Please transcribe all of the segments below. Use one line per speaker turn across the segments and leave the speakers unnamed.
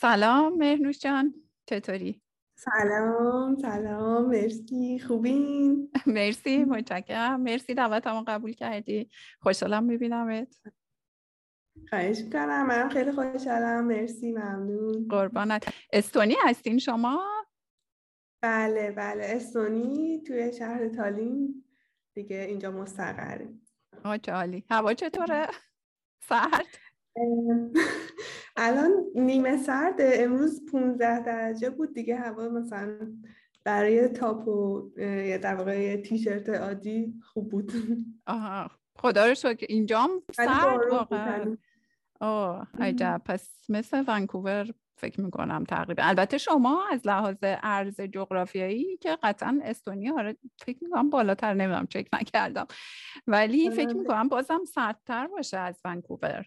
سلام مهنوش جان. چطوری؟
سلام سلام مرسی. خوبین؟
مرسی متشکرم. مرسی دعوتمو قبول کردی. خوشحالم میبینمت.
خواهش کنم منم خیلی خوشحالم. مرسی ممنون.
قربانت. استونی هستین شما؟
بله بله. استونی توی شهر تالین. دیگه اینجا مستقریم.
آه عالی هوا چطوره؟ سرد؟
الان نیمه سرد امروز 15 درجه بود دیگه هوا مثلا برای تاپ و در واقع تیشرت عادی خوب بود.
آها خدا رو شکر. اینجام سرد واقعا. آه عجب. پس مثل ونکوور فکر می‌کنم تقریبا. البته شما از لحاظ ارز جغرافیایی که قطعا استونیا آره فکر می‌کنم بالاتر نمی‌دونم چک نکردم. ولی فکر می‌کنم بازم سردتر باشه از ونکوور.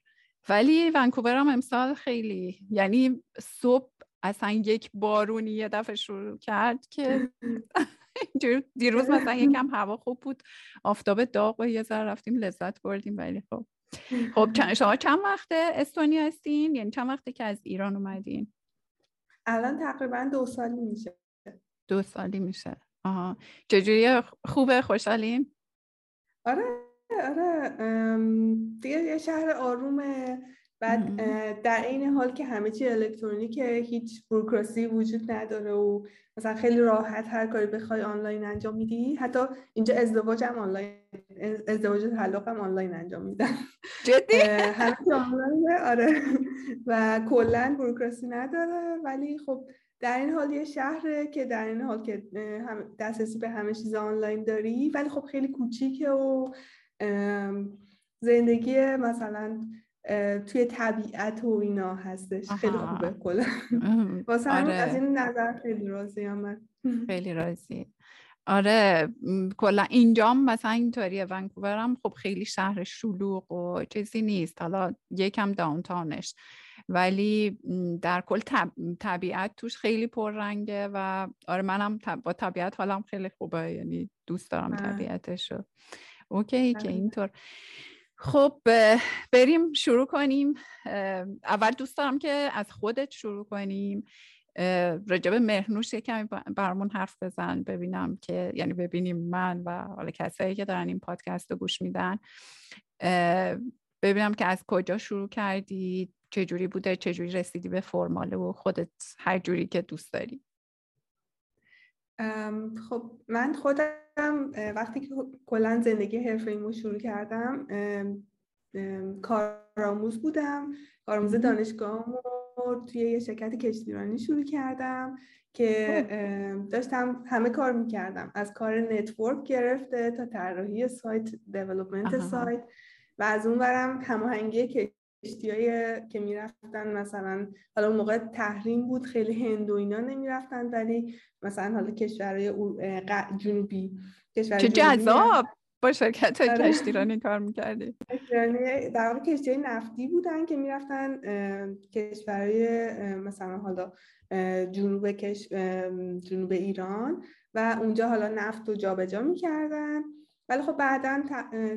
ولی ونکوور هم امسال خیلی یعنی صبح اصلا یک بارونی یه دفعه شروع کرد که دیروز مثلا یکم هوا خوب بود آفتاب داغ و یه ذره رفتیم لذت بردیم ولی خب. خب شما چند وقته استونیا هستین؟ یعنی چند وقته که از ایران اومدین؟
الان تقریبا دو سالی میشه.
دو سالی میشه. آها. چجوری خوبه؟ خوشحالین؟
آره. آره دیگه یه شهر آرومه بعد در این حال که همه چی الکترونیکه هیچ بروکراسی وجود نداره و مثلا خیلی راحت هر کاری بخوای آنلاین انجام میدی. حتی اینجا ازدواج هم آنلاین ازدواج تعلق هم آنلاین انجام میدن.
جدی؟
همه آنلاین آره. و کلا بروکراسی نداره ولی خب در این حال یه شهره که در این حال که دسترسی به همه چیز آنلاین داری ولی خب خیلی کوچیکه و زندگی مثلا توی طبیعت و اینا هستش. خیلی خوبه کلا. واسه آره. از این نظر خیلی راضی من.
خیلی راضی. آره کلا اینجام مثلا اینطوریه. ونکوور هم خب خیلی شهر شلوغ و چیزی نیست. حالا یکم داونتاونش. ولی در کل طبیعت توش خیلی پررنگه و آره منم با طبیعت حالم خیلی خوبه. یعنی دوست دارم طبیعتشو. اوکی که اینطور. خب بریم شروع کنیم. اول دوست دارم که از خودت شروع کنیم. راجب مهنوش کمی برامون حرف بزن ببینم که یعنی ببینیم من و حالا کسایی که دارن این پادکست رو گوش میدن. ببینم که از کجا شروع کردی چجوری بوده چجوری رسیدی به فرمالو و خودت هر جوری که دوست داری.
خب من خودم وقتی که کلا زندگی حرفه ایمو شروع کردم کارآموز بودم کارآموز دانشگاه رو توی یه شرکت کشتیرانی شروع کردم که خب. داشتم همه کار می‌کردم از کار network گرفته تا طراحی سایت development سایت و از اون برم هماهنگی کشتیایی که می‌رفتن مثلا حالا اون موقع تحریم بود خیلی هند و اینا نمی‌رفتن ولی مثلا حالا کشورهای جنوبی
کشور چه جذاب! با شرکت آره. کشتیرانی کار می‌کردی.
در واقع کشتی نفتی بودن که می‌رفتن کشورهای مثلا حالا جنوب کش... جنوب ایران و اونجا حالا نفت رو جابجا می‌کردن. ولی خب بعدا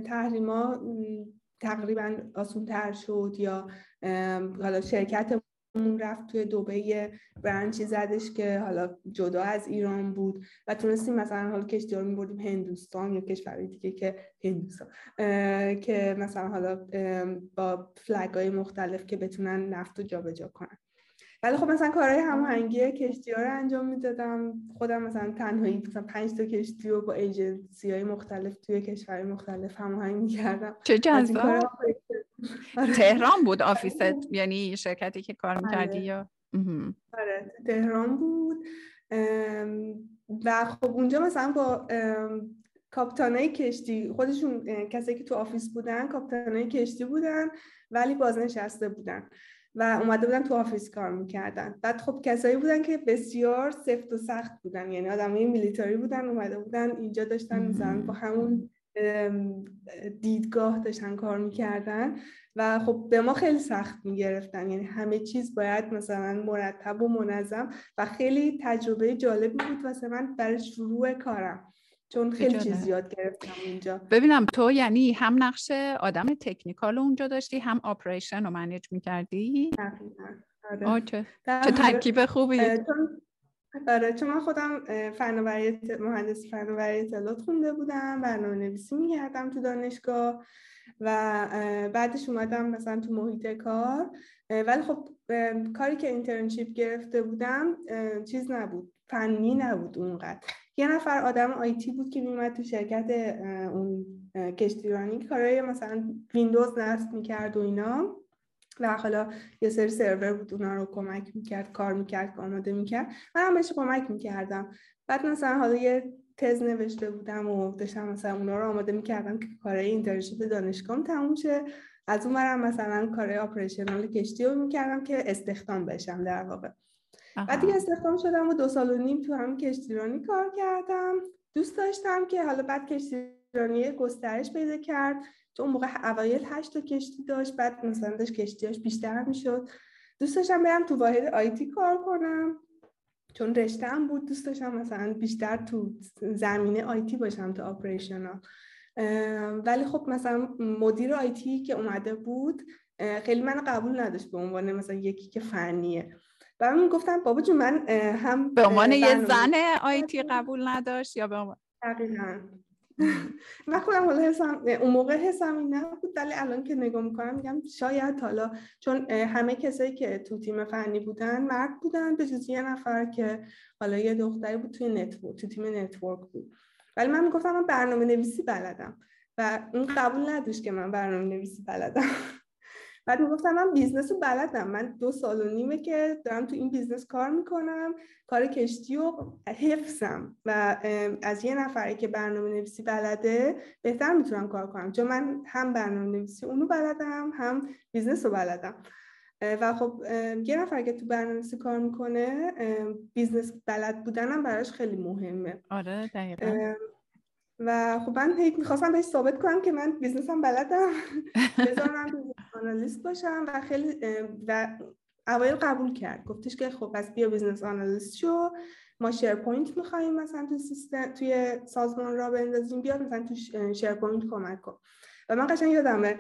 تحریما تقریبا آسون تر شد یا حالا شرکت رفت توی دوبه برنچی زدش که حالا جدا از ایران بود و تونستیم مثلا حالا کشتی رو میبردیم هندوستان یا کشورهای دیگه که هندوستان که مثلا حالا با فلگ های مختلف که بتونن نفت رو جابجا کنن. ولی خب مثلا کارهای هماهنگی کشتی ها رو انجام می‌دادم. خودم مثلا تنهایی مثلا پنج تا کشتی رو با ایجنسی های مختلف توی کشورهای مختلف هماهنگ می‌کردم.
چه جذاب. تهران بود office ت. یعنی شرکتی که کار می‌کردی
آره.
یا
آره تهران بود. و خب اونجا مثلا با کاپتانای کشتی خودشون کسایی که تو office بودن کاپتانای کشتی بودن ولی بازنشسته بودن. و اومده بودن تو office کار می‌کردن. بعد خب کسایی بودن که بسیار سفت و سخت بودن. یعنی آدمای military بودن اومده بودن اینجا داشتن مثلا با همون دیدگاه داشتن کار می‌کردن و خب به ما خیلی سخت می‌گرفتن. یعنی همه چیز باید مثلا مرتب و منظم و خیلی تجربه جالبی بود واسه من برای شروع کارم. چون خیلی چیز یاد گرفتم اونجا
ببینم تو یعنی هم نقش آدم تکنیکال اونجا داشتی هم آپریشن رو منیج می‌کردی؟ آره. چه, چه ترکیب خوبی.
آره چون من خودم فناوری مهندس فناوری اطلاعات خونده بودم برنامه نویسی می‌کردم تو دانشگاه و بعدش اومدم مثلا تو محیط کار. ولی خب کاری که internship گرفته بودم چیز نبود. فنی نبود اونقدر. یه نفر آدم IT بود که میومد تو شرکت اون کشتیرانی کارهای مثلا ویندوز نصب می‌کرد و اینا. و حالا یه سری سرور بود اونا رو کمک می‌کرد کار می‌کرد آماده می‌کرد. من هم بهش کمک می‌کردم. بعد مثلا حالا یه تز نوشته بودم و داشتم مثلا اونا رو آماده می‌کردم که کارهای internship دانشگاه تموم شه. از اون برم مثلا کارهای آپریشنال کشتی رو می‌کردم که استخدام بشم در واقع. بعد دیگه استخدام شدم و دو سال و نیم تو همین کشتیرانی کار کردم. دوست داشتم که حالا بعد کشتیرانی گسترش پیدا کرد. چون موقع اوایل هشت تا کشتی داشت بعد مثلا داشت کشتیاش بیشتر می‌شد. دوست داشتم برم تو واحد آیتی کار کنم. چون رشتم بود دوست داشتم مثلا بیشتر تو زمینه آیتی باشم تو آپریشنال ولی خب مثلا مدیر IT که اومده بود خیلی من قبول نداشت به عنوان مثلا یکی که فنیه. و من گفتم بابا جون من هم
به عنوان یه زن IT قبول نداشت یا به عنوان
من خودم حالا حسم اون موقع حسم این نبود ولی الان که نگاه می‌کنم میگم شاید حالا چون همه کسایی که تو تیم فنی بودن مرد بودن به جز یه نفر که حالا یه دختری بود توی network تو تیم network بود. ولی من می‌گفتم من برنامه نویسی بلدم و اون قبول نداشت که من برنامه نویسی بلدم. بعد می‌گفتم من business رو بلدم. من دو سال و نیمه که دارم تو این business کار می‌کنم کار کشتی و حفظم. و از یه نفری که برنامه نویسی بلده بهتر می‌تونم کار کنم. چون من هم برنامه نویسی اونو بلدم هم business رو بلدم و خب یه نفر که تو برنامه نویسی کار می‌کنه business بلد بودنم براش خیلی مهمه.
آره دقیقا.
و خب من هی می‌خواستم بهش ثابت کنم که من business م بلدم. بذارم analyst باشم و خیلی و اوایل قبول کرد. گفتش که خب پس بیا business analyst شو. ما SharePoint می‌خوایم مثلا توی سیستم توی سازمان راه بندازیم. بیا مثلا تو SharePoint کمک کن. و من قشنگ یادمه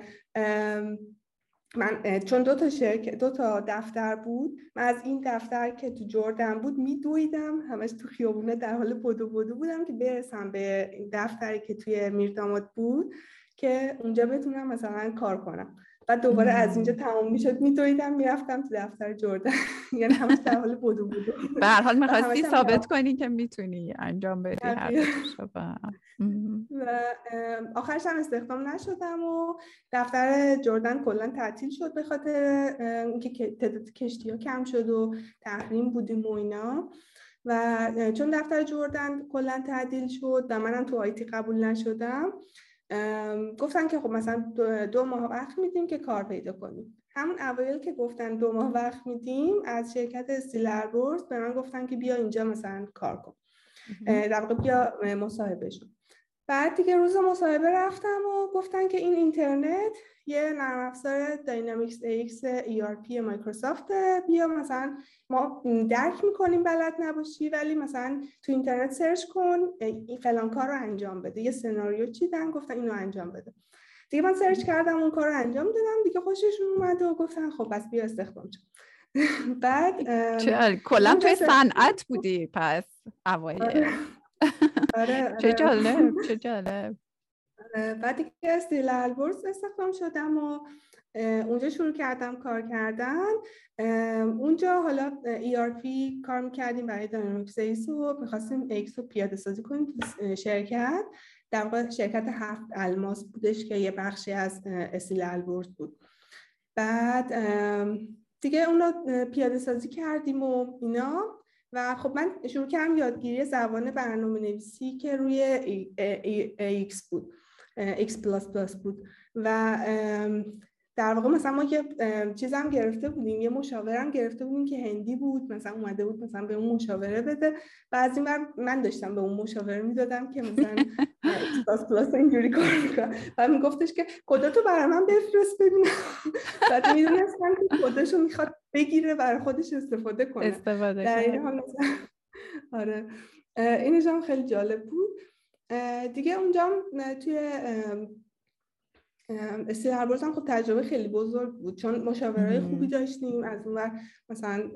من چون دو تا شرکت دو تا دفتر بود من از این دفتر که تو جردن بود میدویدم. همش تو خیابونه در حال بدو بدو بودم که برسم به دفتری که توی میرداماد بود که اونجا بتونم مثلا کار کنم. بعد دوباره از اینجا تمام می‌شد میدویدم می‌رفتم تو دفتر جردن. یعنی همش در حال بودو بودو.
به هر حال می‌خواستی ثابت کنی که می‌تونی انجام بدی هر
و آخرش هم استخدام نشدم و دفتر جردن کلا تعطیل شد به خاطر اینکه تعداد کشتی ها کم شد و تحریم بودیم و اینا. و چون دفتر جردن کلا تعدیل شد و منم تو آیتی قبول نشدم گفتن که خب مثلا دو, ماه وقت میدیم که کار پیدا کنیم. همون اوایل که گفتن دو ماه وقت میدیم از شرکت استیل البرز به من گفتن که بیا اینجا مثلا کار کن. در واقع بیا مصاحبه شد بعد دیگه روز مصاحبه رفتم و گفتن که این اینترنت یه نرم افزار Dynamics AX ERP مایکروسافت بیا مثلا ما درک می‌کنیم بلد نباشی ولی مثلا تو اینترنت سرچ کن این فلان کار رو انجام بده. یه سناریو چیدن گفتن اینو انجام بده. دیگه من سرچ کردم اون کار رو انجام دادم. دیگه خوششون اومد و گفتن خب پس بیا استخدام بعد
کلا توی صنعت بودی پس اوایل. آره. آره چه. جالب چه جالب
آره، بعد دیگه استیل البرز استخدام شدم و اونجا شروع کردم کار کردن اونجا حالا ERP کار می‌کردیم برای Dynamics AX و می‌خواستیم AX رو پیاده سازی کنیم شرکت در واقع شرکت هفت الماس بودش که یه بخشی از استیل البرز بود بعد دیگه اون رو پیاده سازی کردیم و اینا و خب من شروع کردم یادگیری زبان برنامه نویسی که روی X بود. X پلاس پلاس بود. و در واقع مثلا ما یه چیزم گرفته بودیم یه مشاورم گرفته بودیم که هندی بود مثلا اومده بود مثلا به اون مشاوره بده. و از این من داشتم به اون مشاوره می‌دادم که مثلا پلاس پلاس اینجوری کار می‌کنم. و میگفتش که کداتو برای من بفرست ببینم. بعد می‌دونستم که کداشو می‌خواد بگیره برای خودش استفاده کنه.
استفاده در این حال
آره. اینش هم خیلی جالب بود. دیگه اونجا توی استیل هم خب تجربه خیلی بزرگ بود. چون مشاوره خوبی داشتیم. از اون مثلا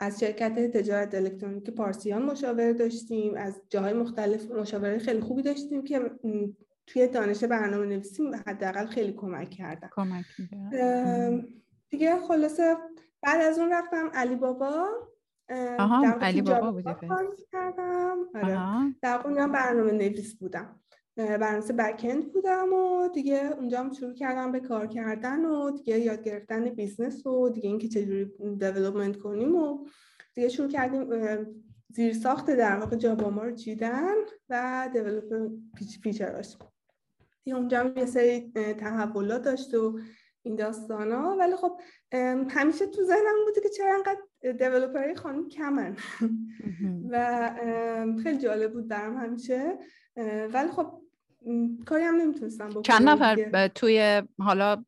از شرکت تجارت الکترونیک پارسیان مشاوره داشتیم. از جاهای مختلف مشاوره خیلی خوبی داشتیم که توی دانش برنامه نویسی حداقل خیلی کمک کردن.
کمک
دیگه خلاصه بعد از اون رفتم علی بابا
آها علی بابا بودی
کردم. آره. در برنامه نویس بودم. برنامه backend بودم و دیگه اونجا هم شروع کردم به کار کردن و دیگه یاد گرفتن business و دیگه اینکه چجوری دیولپمنت کنیم و دیگه شروع کردیم زیر ساخت در واقع جابا ما رو چیدن و دیولپ پیچراش دیگه اونجا هم یه سری تحولات داشت و این داستان ها ولی خب همیشه تو ذهنم بوده که چرا انقدر دیولپرهای خانم کمن. و خیلی جالب بود برام همیشه. ولی خب کاری هم نمی‌تونستم بکنم
چند نفر توی حالا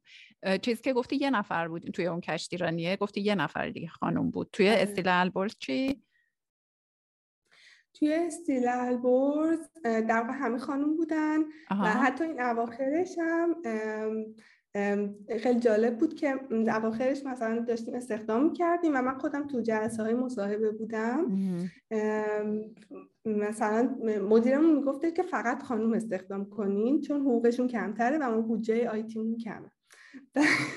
چیزی که گفتی یه نفر بود توی اون کشتی رانیه گفتی یه نفر دیگه خانم بود توی آره. استیل البرز چی؟
توی استیل البرز در واقع همه خانم بودن و حتی این اواخرش هم خیلی جالب بود که اواخرش مثلا داشتیم استخدام کردیم و من خودم تو جلسه های مصاحبه بودم. مثلا مدیرمون می‌گفته که فقط خانم استخدام کنین چون حقوقشون کمتره و اون بودجه آیتیمون کمه.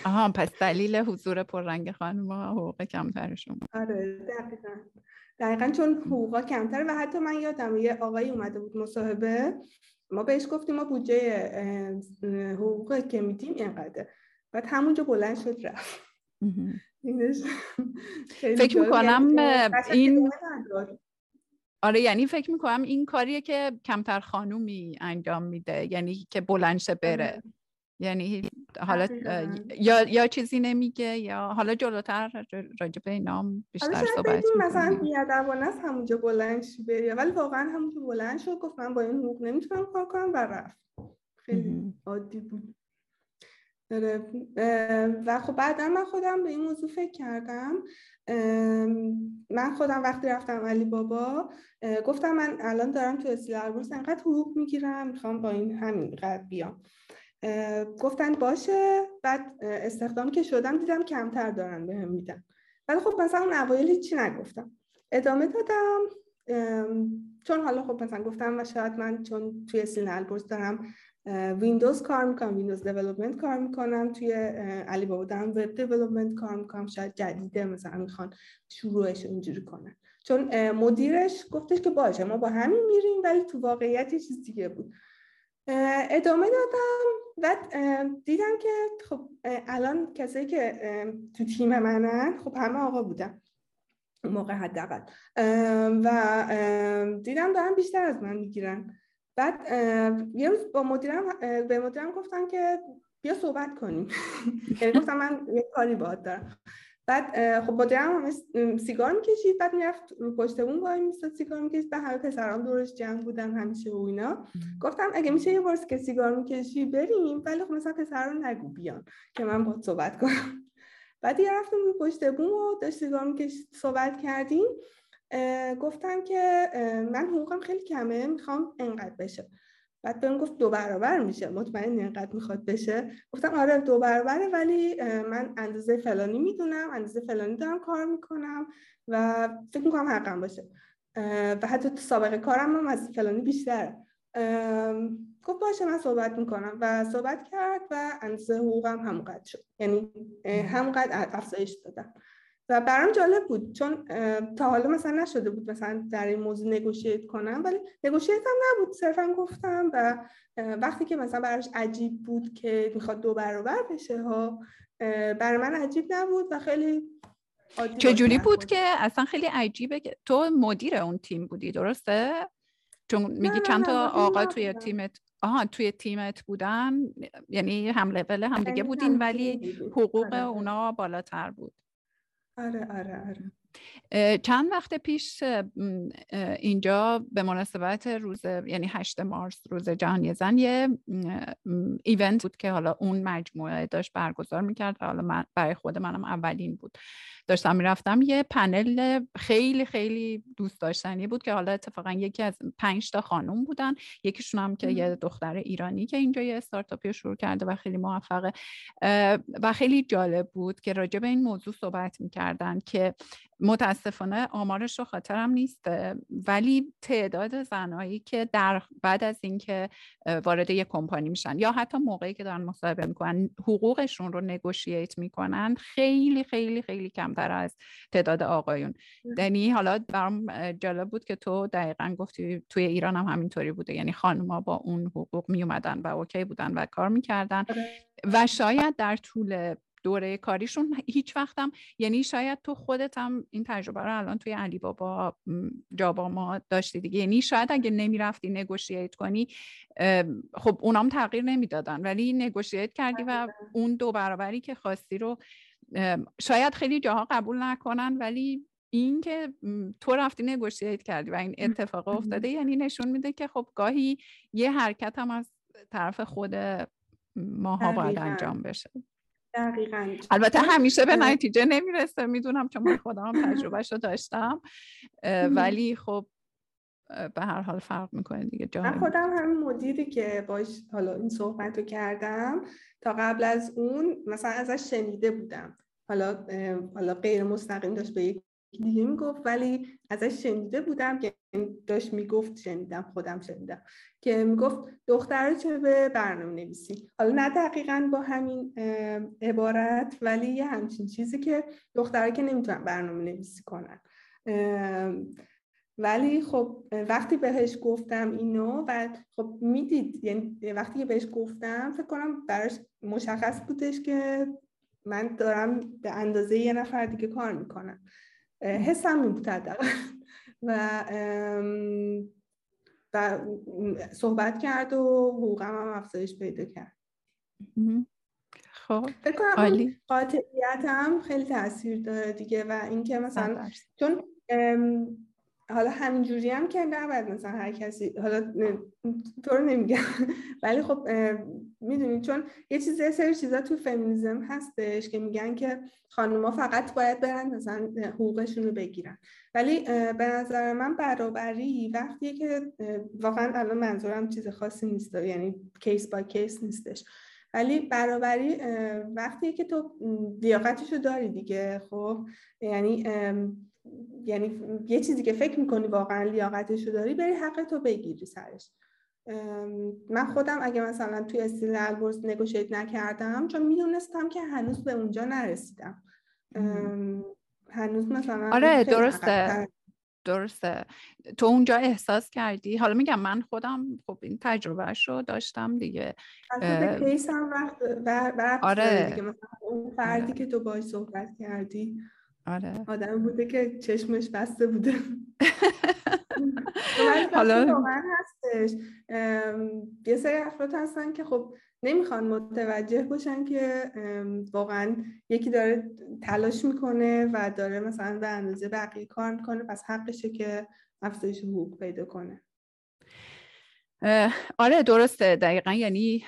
آها پس دلیل حضور پررنگ خانم حقوق کمترشون
آره دقیقا. دقیقا چون حقوقا کمتره و حتی من یادم یه آقایی اومده بود مصاحبه. ما بهش گفتیم ما بودجه حقوق که میدیم اینقدر بعد همونجا بلند شد رفت.
فکر می‌کنم یعنی این آره یعنی فکر می‌کنم این کاریه که کمتر خانومی انجام میده یعنی که بلند بره. آره. یعنی حالا یا یا چیزی نمیگه یا حالا جلوتر راجع به اینام بیشتر صحبت
مثلا بیادبانه است همونجا بلند شی بری ولی واقعا همونجا بلند شد گفت من با این حقوق نمی‌تونم کار کنم و رفت. خیلی عادی بود. آره، و خب بعدا من خودم به این موضوع فکر کردم. من خودم وقتی رفتم علی بابا گفتم من الان دارم تو اسلام انقدر حقوق می‌گیرم می‌خوام با این همین قد بیام. گفتن باشه بعد استخدام که شدم دیدم کمتر دارن به هم میدن. ولی خب مثلا اون اوایل چی نگفتم. ادامه دادم چون حالا خب مثلا گفتم و شاید من چون توی سین البرز دارم ویندوز کار می‌کنم ویندوز دیولپمنت کار می‌کنم توی علی بابا دارم وب دیولپمنت کار می‌کنم شاید جدیده مثلا می‌خوان شروعش اینجوری کنن. چون مدیرش گفتش که باشه ما با همین میریم ولی تو واقعیت چیز دیگه بود. ادامه دادم و دیدم که خب الان کسایی که تو تیم منن خب همه آقا بودن اون موقع حداقل. و دیدم دارن بیشتر از من می‌گیرن. بعد یه روز با مدیرم به مدیرم گفتم که بیا صحبت کنیم. یعنی گفتم من یه کاری باید دارم. بعد خب مدیرم همه سیگار می‌کشید بعد می‌رفت رو پشت بون وای میستاد سیگار می‌کشید به همه پسران دورش جمع بودن همیشه و اینا. گفتم اگه میشه یه بار که سیگار می‌کشی بریم ولی خب مثلا پسران نگو بیان که من باید صحبت کنم. بعد یه رفتم رو پشت بون و داشت سیگار می‌کشید صحبت کردیم. گفتم که من حقوقم خیلی کمه می‌خوام انقدر بشه. بعد بهم گفت دو برابر میشه. مطمئن اینقدر می‌خواد بشه؟ گفتم آره دو برابره ولی من اندازه فلانی می‌دونم اندازه فلانی دارم کار می‌کنم و فکر می‌کنم حقم باشه. و حتی تو سابقه کارم هم از فلانی بیشتر. گفت باشه من صحبت می‌کنم. و صحبت کرد و اندازه حقوقم همونقدر شد. یعنی همونقدر افزایش دادم. و برام جالب بود چون تا حالا مثلا نشده بود مثلا در این موضوع نگوشیت کنم ولی نگوشیت هم نبود. صرفا گفتم و وقتی که مثلا براش عجیب بود که می‌خواد دو برابر بشه ها برای من عجیب نبود و خیلی
چجوری بود که اصلا خیلی عجیبه که تو مدیر اون تیم بودی درسته؟ چون میگی چند تا آقا توی تیمت آها توی تیمت بودن یعنی هم لول هم دیگه بودین ولی حقوق آره. اونا بالاتر بود.
آره آره آره.
چند وقت پیش اینجا به مناسبت روز یعنی 8 مارس روز جهانی زن یه ایونت بود که حالا اون مجموعه داشت برگزار می‌کرد حالا من برای خود منم اولین بود. داشتم می‌رفتم یه پنل خیلی خیلی دوست داشتنی بود که حالا اتفاقا یکی از پنج تا خانم بودن. یکیشون هم که یه دختر ایرانی که اینجا یه استارتاپی شروع کرده و خیلی موفقه و خیلی جالب بود که راجع به این موضوع صحبت می‌کردن که متاسفانه آمارش رو خاطرم نیست ولی تعداد زنایی که در بعد از اینکه وارد یک کمپانی میشن یا حتی موقعی که دارن مصاحبه می‌کنن حقوقشون رو نگوشییت می‌کنن خیلی خیلی خیلی کمتر از تعداد آقایون. یعنی حالا برام جالب بود که تو دقیقا گفتی توی ایران هم همینطوری بوده. یعنی خانوما با اون حقوق میومدن و اوکی بودن و کار می‌کردن. آره. و شاید در طول دوره کاریشون هیچ وقتم یعنی شاید تو خودت هم این تجربه رو الان توی علی بابا جابا ما داشتی دیگه. یعنی شاید اگه نمی‌رفتی نگوشیت کنی خب اونام تغییر نمی‌دادن ولی نگوشیت کردی و اون دو برابری که خواستی رو شاید خیلی جاها قبول نکنن ولی این که تو رفتی نگوشیت کردی و این اتفاق افتاده یعنی نشون میده که خب گاهی یه حرکت هم از طرف خود ماها باید انجام بشه.
دقیقا.
البته همیشه به نتیجه نمی‌رسه. می‌دونم چون من خودم تجربهش رو داشتم. ولی خب به هر حال فرق می‌کنه دیگه جا
من خودم همین مدیری که باش حالا این صحبت رو کردم تا قبل از اون مثلا ازش شنیده بودم. حالا حالا غیر مستقیم داشت به یک دیگه می‌گفت ولی ازش شنیده بودم که داشت می‌گفت شنیدم خودم شنیدم که می‌گفت دختر چه به برنامه نویسی؟ حالا نه دقیقا با همین عبارت ولی یه همچین چیزی که دخترها که نمی‌تونن برنامه نویسی کنن. ولی خب وقتی بهش گفتم اینو و خب می‌دید یعنی وقتی که بهش گفتم فکر کنم براش مشخص بودش که من دارم به اندازه یه نفر دیگه کار می‌کنم. حسم بود و و صحبت کرد و حقوقم هم افزایش پیدا کرد.
خب
قاطعیت هم خیلی تاثیر داره دیگه. و اینکه مثلا چون حالا همینجوری هم که نباید مثلا هر کسی حالا تو رو نمیگم. ولی خب می‌دونید چون یه چیز سری چیزا تو فمینیزم هستش که میگن که خانوما فقط باید برن مثلا حقوقشون رو بگیرن. ولی به نظر من برابری وقتیه که واقعا الان منظورم چیز خاصی نیست یعنی کیس با کیس نیستش. ولی برابری وقتی که تو لیاقتشو داری دیگه خب؟ یعنی یعنی یه چیزی که فکر می‌کنی واقعا لیاقتشو داری بری حق تو بگیری سرش. من خودم اگه مثلا توی استیل البرز نگوشیت نکردم چون می‌دونستم که هنوز به اونجا نرسیدم. هنوز مثلا
آره درسته. درسته. تو اونجا احساس کردی؟ حالا میگم من خودم خب این تجربهش رو داشتم دیگه.
کیس هم وقت آره. دیگه. مثلا اون فردی آره. که تو باش صحبت کردی.
آره.
آدم بوده که چشمش بسته بوده. حالا هستش. یه سری افراد هستن که خب نمی‌خوان متوجه باشن که واقعا یکی داره تلاش می‌کنه و داره مثلا به اندازه بقیه کار می‌کنه پس حقشه که افزایش حقوق پیدا کنه.
آره درسته. دقیقا یعنی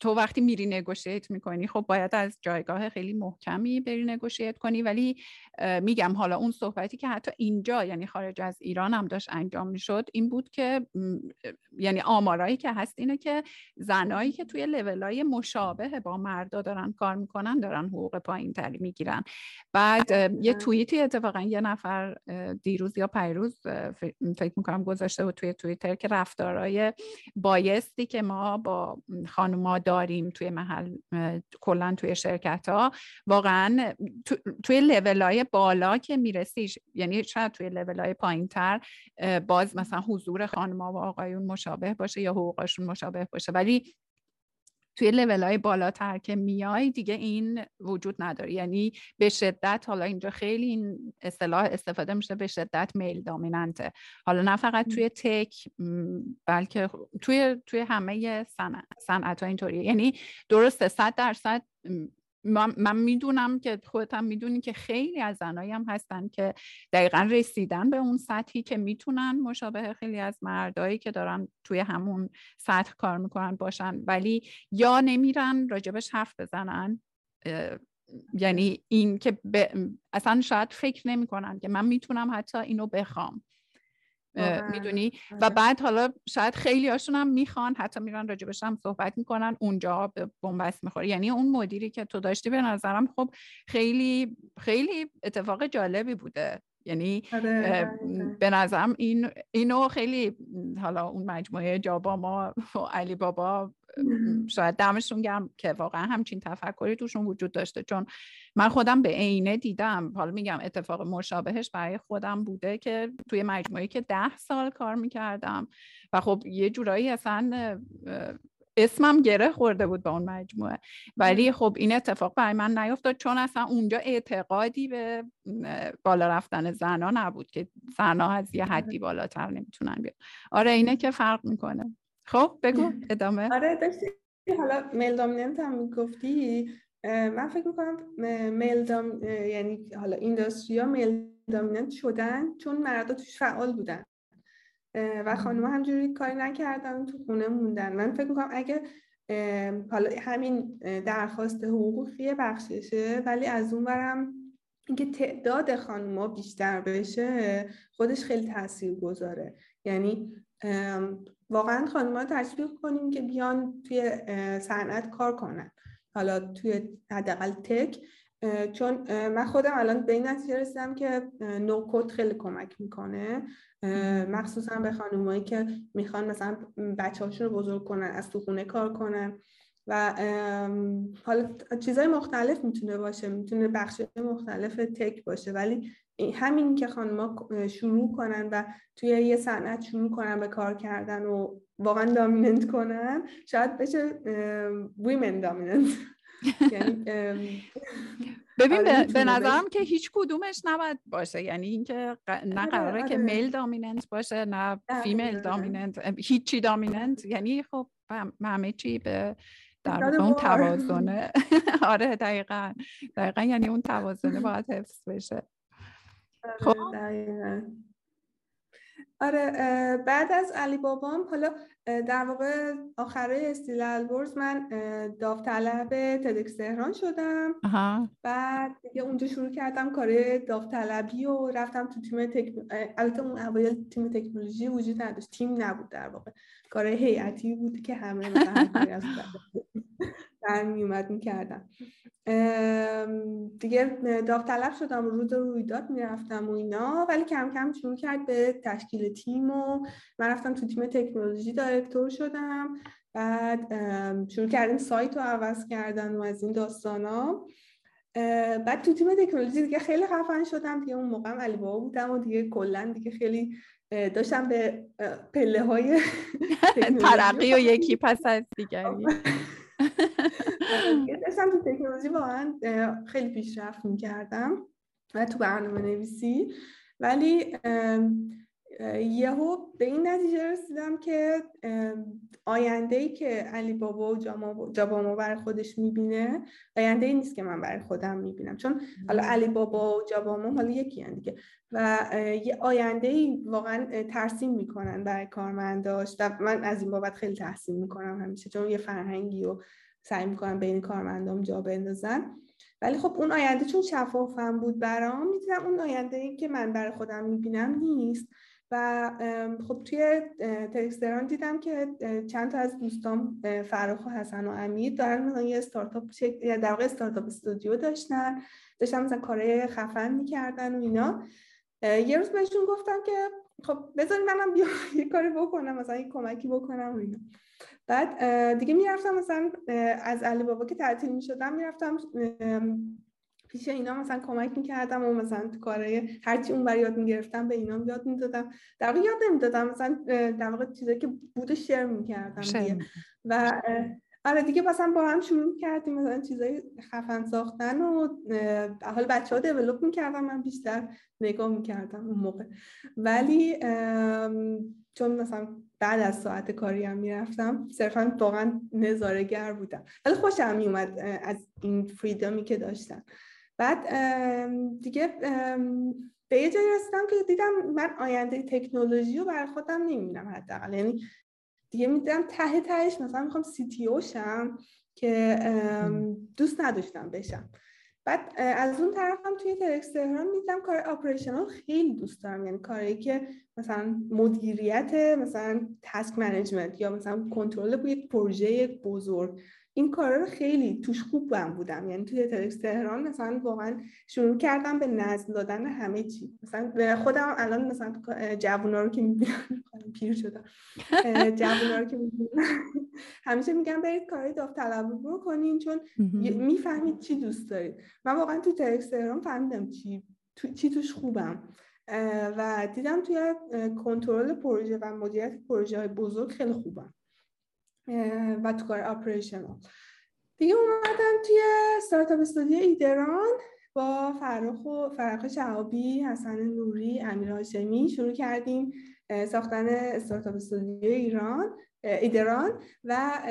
تو وقتی میری نگوشیت می‌کنی خب باید از جایگاه خیلی محکمی بری نگوشیت کنی. ولی میگم حالا اون صحبتی که حتی اینجا یعنی خارج از ایران هم داشت انجام می‌شد این بود که یعنی آمارایی که هست اینه که زنایی که توی لولای مشابه با مردا دارن کار می‌کنن دارن حقوق پایین تری می‌گیرن. بعد یه توییتی اتفاقا یه نفر دیروز یا پیروز فکر می‌کنم گذاشته بود توی توییتر که رفتارای بایستی که ما با خانوما داریم توی محل کلا توی شرکت ها واقعا توی لول های بالا که می‌رسی یعنی شاید توی لول های پایین تر باز مثلا حضور خانم و آقایون مشابه باشه یا حقوقشون مشابه باشه. ولی توی لیول های بالاتر که میای دیگه این وجود نداره. یعنی به شدت حالا اینجا خیلی این اصطلاح استفاده میشه به شدت میل دامیننته. حالا نه فقط توی تک بلکه توی توی همه صنعت ها اینطوریه. یعنی درسته صد درصد من, من می‌دونم که خودت هم می‌دونی که خیلی از زنایی هم هستن که دقیقا رسیدن به اون سطحی که می‌تونن مشابه خیلی از مردایی که دارن توی همون سطح کار می‌کنن باشن. ولی یا نمیرن راجبش حرف بزنن. یعنی این که اصلا شاید فکر نمی‌کنن که من می‌تونم حتی اینو بخوام. می‌دونی؟ و آره. بعد حالا شاید خیلی هاشون هم می‌خوان حتی میرن راجبش هم صحبت می‌کنن اونجا به بنبست می‌خوره. یعنی اون مدیری که تو داشتی به نظرم خب خیلی خیلی اتفاق جالبی بوده. یعنی آره، به نظرم این اینو خیلی حالا اون مجموعه جاباما و علی بابا شاید دمشون گرم که واقعا همچین تفکری توشون وجود داشته. چون من خودم به عینه دیدم. حالا میگم اتفاق مشابهش برای خودم بوده که توی مجموعه که ده سال کار می‌کردم و خب یه جورایی اصلا اسمم گره خورده بود با اون مجموعه. ولی خب این اتفاق برای من نیفتاد چون اصلا اونجا اعتقادی به بالا رفتن زنا نبود که زنا از یه حدی بالاتر نمی‌تونن بیاد آره اینه که فرق می‌کنه. خب بگو ادامه.
آره داشتی حالا میل دامیننت هم می‌گفتی من فکر می‌کنم میل دام یعنی حالا اینداستریا میل دامیننت شدن چون مردا توش فعال بودن. و خانم همجوری کاری نکردن تو خونه موندن. من فکر می‌کنم اگه حالا همین درخواست حقوقی بخششه ولی از اون برم اینکه تعداد خانوما بیشتر بشه خودش خیلی تاثیر گذاره یعنی واقعا خانوما تشویق کنیم که بیان توی صنعت کار کنن. حالا توی حداقل تک چون من خودم الان به این نتیجه رسیدم که نوکود خیلی کمک می‌کنه. مخصوصا به خانمایی که می‌خوان مثلا بچه هاشون رو بزرگ کنن از تو خونه کار کنن. و حالا چیزهای مختلف می‌تونه باشه می‌تونه بخش مختلف تک باشه ولی همین که خانمها شروع کنن و توی یه صنعت شروع کنن به کار کردن و واقعا دامیننت کنن شاید بشه ویمن دامیننت
یعنی ببین آره، به نظرم که هیچ کدومش نباید باشه. یعنی اینکه نه آره، قراره که میل آره. دامیننت باشه نه فیمیل دامیننت هیچی دامیننت یعنی خب همه چی به در اون توازنه. آره دقیقا. دقیقا یعنی اون توازنه باید حفظ بشه.
خب. آره بعد از علی بابام حالا در واقع آخره استیل البرز من داوطلب تدکس تهران شدم. بعد دیگه اونجا شروع کردم کار داوطلبی و رفتم تو تیم تک... البته اون اوایل تیم تکنولوژی وجود نداشت. تیم نبود در واقع. کار هیئتی بود که همه مثلا در می اومد می‌کردم دیگه داوطلب شدم روز رویداد می‌رفتم و اینا ولی کم کم شروع کرد به تشکیل تیم و من رفتم تو تیم تکنولوژی دایرکتور شدم. بعد شروع کردیم سایت رو عوض کردن و از این داستانا. بعد تو تیم تکنولوژی دیگه خیلی خفن شدم دیگه اون موقع علی بابا بودم و دیگه کلا دیگه خیلی داشتم به پله های
ترقی و یکی پس از دیگری.
داشتم تو تکنولوژی واقعا خیلی پیشرفت می‌کردم و تو برنامه نویسی ولی یهو به این نتیجه رسیدم که آینده ای که علی بابا و جاباما برای خودش می‌بینه آینده ای نیست که من برای خودم می‌بینم. چون حالا علی بابا و جاباما حالا یکی دیگه. و یه آینده ای واقعا ترسیم می‌کنن برای کارمنداش و من از این بابت خیلی تحسین می‌کنم همیشه چون یه فرهنگی و سعی می‌کنم بین کارمندام جا بندازن. ولی خب اون آینده چون شفافم بود برام می‌دیدم اون آینده ای که من برای خودم می‌بینم نیست. و خب توی تکستران دیدم که چند تا از دوستان فراخ و حسن و امیر دارن مثلا یه استارتاپ یا در واقع استارتاپ استودیو داشتن داشتن مثلا کارهای خفن می‌کردن و اینا. یه روز بهشون گفتم که خب بذاری منم بیا یه کاری بکنم مثلا یه کمکی بکنم و اینا. بعد دیگه می‌رفتم مثلا از علی بابا که تعطیل می‌شدم می‌رفتم پیش اینا مثلا کمک می‌کردم و مثلا تو کارهای هرچی اون بر یاد می‌گرفتم به اینا یاد می‌دادم. در واقع یاد نمی‌دادم. مثلا در واقع چیزایی که بود شیر می‌کردم و آره دیگه مثلا با هم شروع کردیم مثلا چیزای خفن ساختن و حال بچه ها دیولوپ می‌کردم من بیشتر نگاه می‌کردم اون موقع. ولی چون مثلا بعد از ساعت کاری هم می‌رفتم صرفا واقعا نظارگر بودم. ولی خوشم میومد از این فریدمی که داشتم. بعد دیگه به یه جایی رسیدم که دیدم من آینده تکنولوژی رو برای خودم نمی‌بینم حداقل. یعنی دیگه می‌دیدم ته تهش مثلا می‌خوام CTO شم که دوست نداشتم بشم. بعد از اون طرف هم توی TEDx تهران میدم کار operational خیلی دوست دارم. یعنی کاری که مثلا مدیریت مثلا task management یا مثلا کنترل یک پروژه بزرگ این کارا رو خیلی توش خوبم بودم. یعنی توی TEDx تهران مثلا واقعا شروع کردم به نظم دادن همه چی. مثلا خودم الان مثلا جوونا رو که می‌بینم پیر شدم جوونا رو که می‌بینم. همیشه میگم برید کاری داوطلبی رو کنین چون می‌فهمید چی دوست دارید. من واقعا تو ترکس تهران فهمیدم چی تو، چی توش خوبم. و دیدم توی کنترل پروژه و مدیریت پروژه های بزرگ خیلی خوبم و تو کار آپریشنال دیگه اومدم توی ستارتاپ استودیو ایدران با فرخ و فرخ شعابی، حسن نوری، امیر هاشمی شروع کردیم ساختن استارتاپ استودیو ایران ایدران و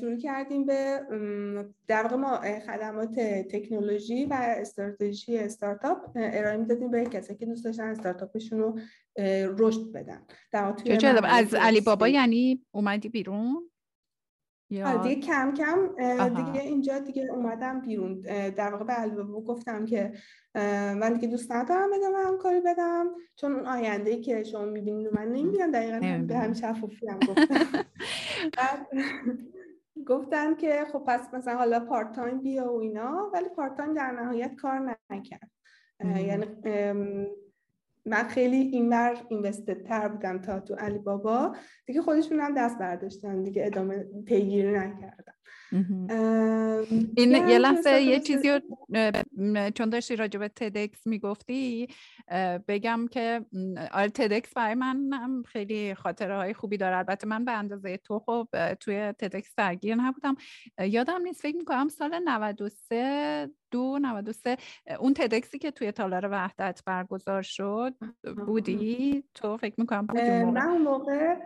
شروع کردیم به در واقع ما خدمات تکنولوژی و استراتژی استارتاپ ارائه می‌دادیم به کسی که دوست داشتن استارتاپشون رو رشد بدن.
در از علی بابا یعنی اومدی بیرون؟
یا دیگه کم کم دیگه اینجا دیگه اومدم بیرون. در واقع به علی بابا گفتم که من دیگه دوست ندارم بدم همکاری بدم. چون اون آینده ای که شما می‌بینید من نمی‌بینم دقیقا به همین شفافی هم گفتم. گفتن که خب پس مثلا حالا part time بیا و اینا ولی part time در نهایت کار نکرد. یعنی من خیلی این بر اینوستد تر بودم تا تو علی بابا دیگه خودشون هم دست برداشتن دیگه ادامه پیگیری نکردم
این یه لحظه یه چیزی رو چون داشتی راجع به تدکس می‌گفتی بگم که آره تدکس برای من هم خیلی خاطره های خوبی داره. البته من به اندازه تو خب توی تدکس درگیر نبودم. یادم نیست فکر می‌کنم سال 93 دو 93 اون TEDx ی که توی تالار وحدت برگزار شد بودی؟ تو فکر می‌کنم بودی
من اون موقع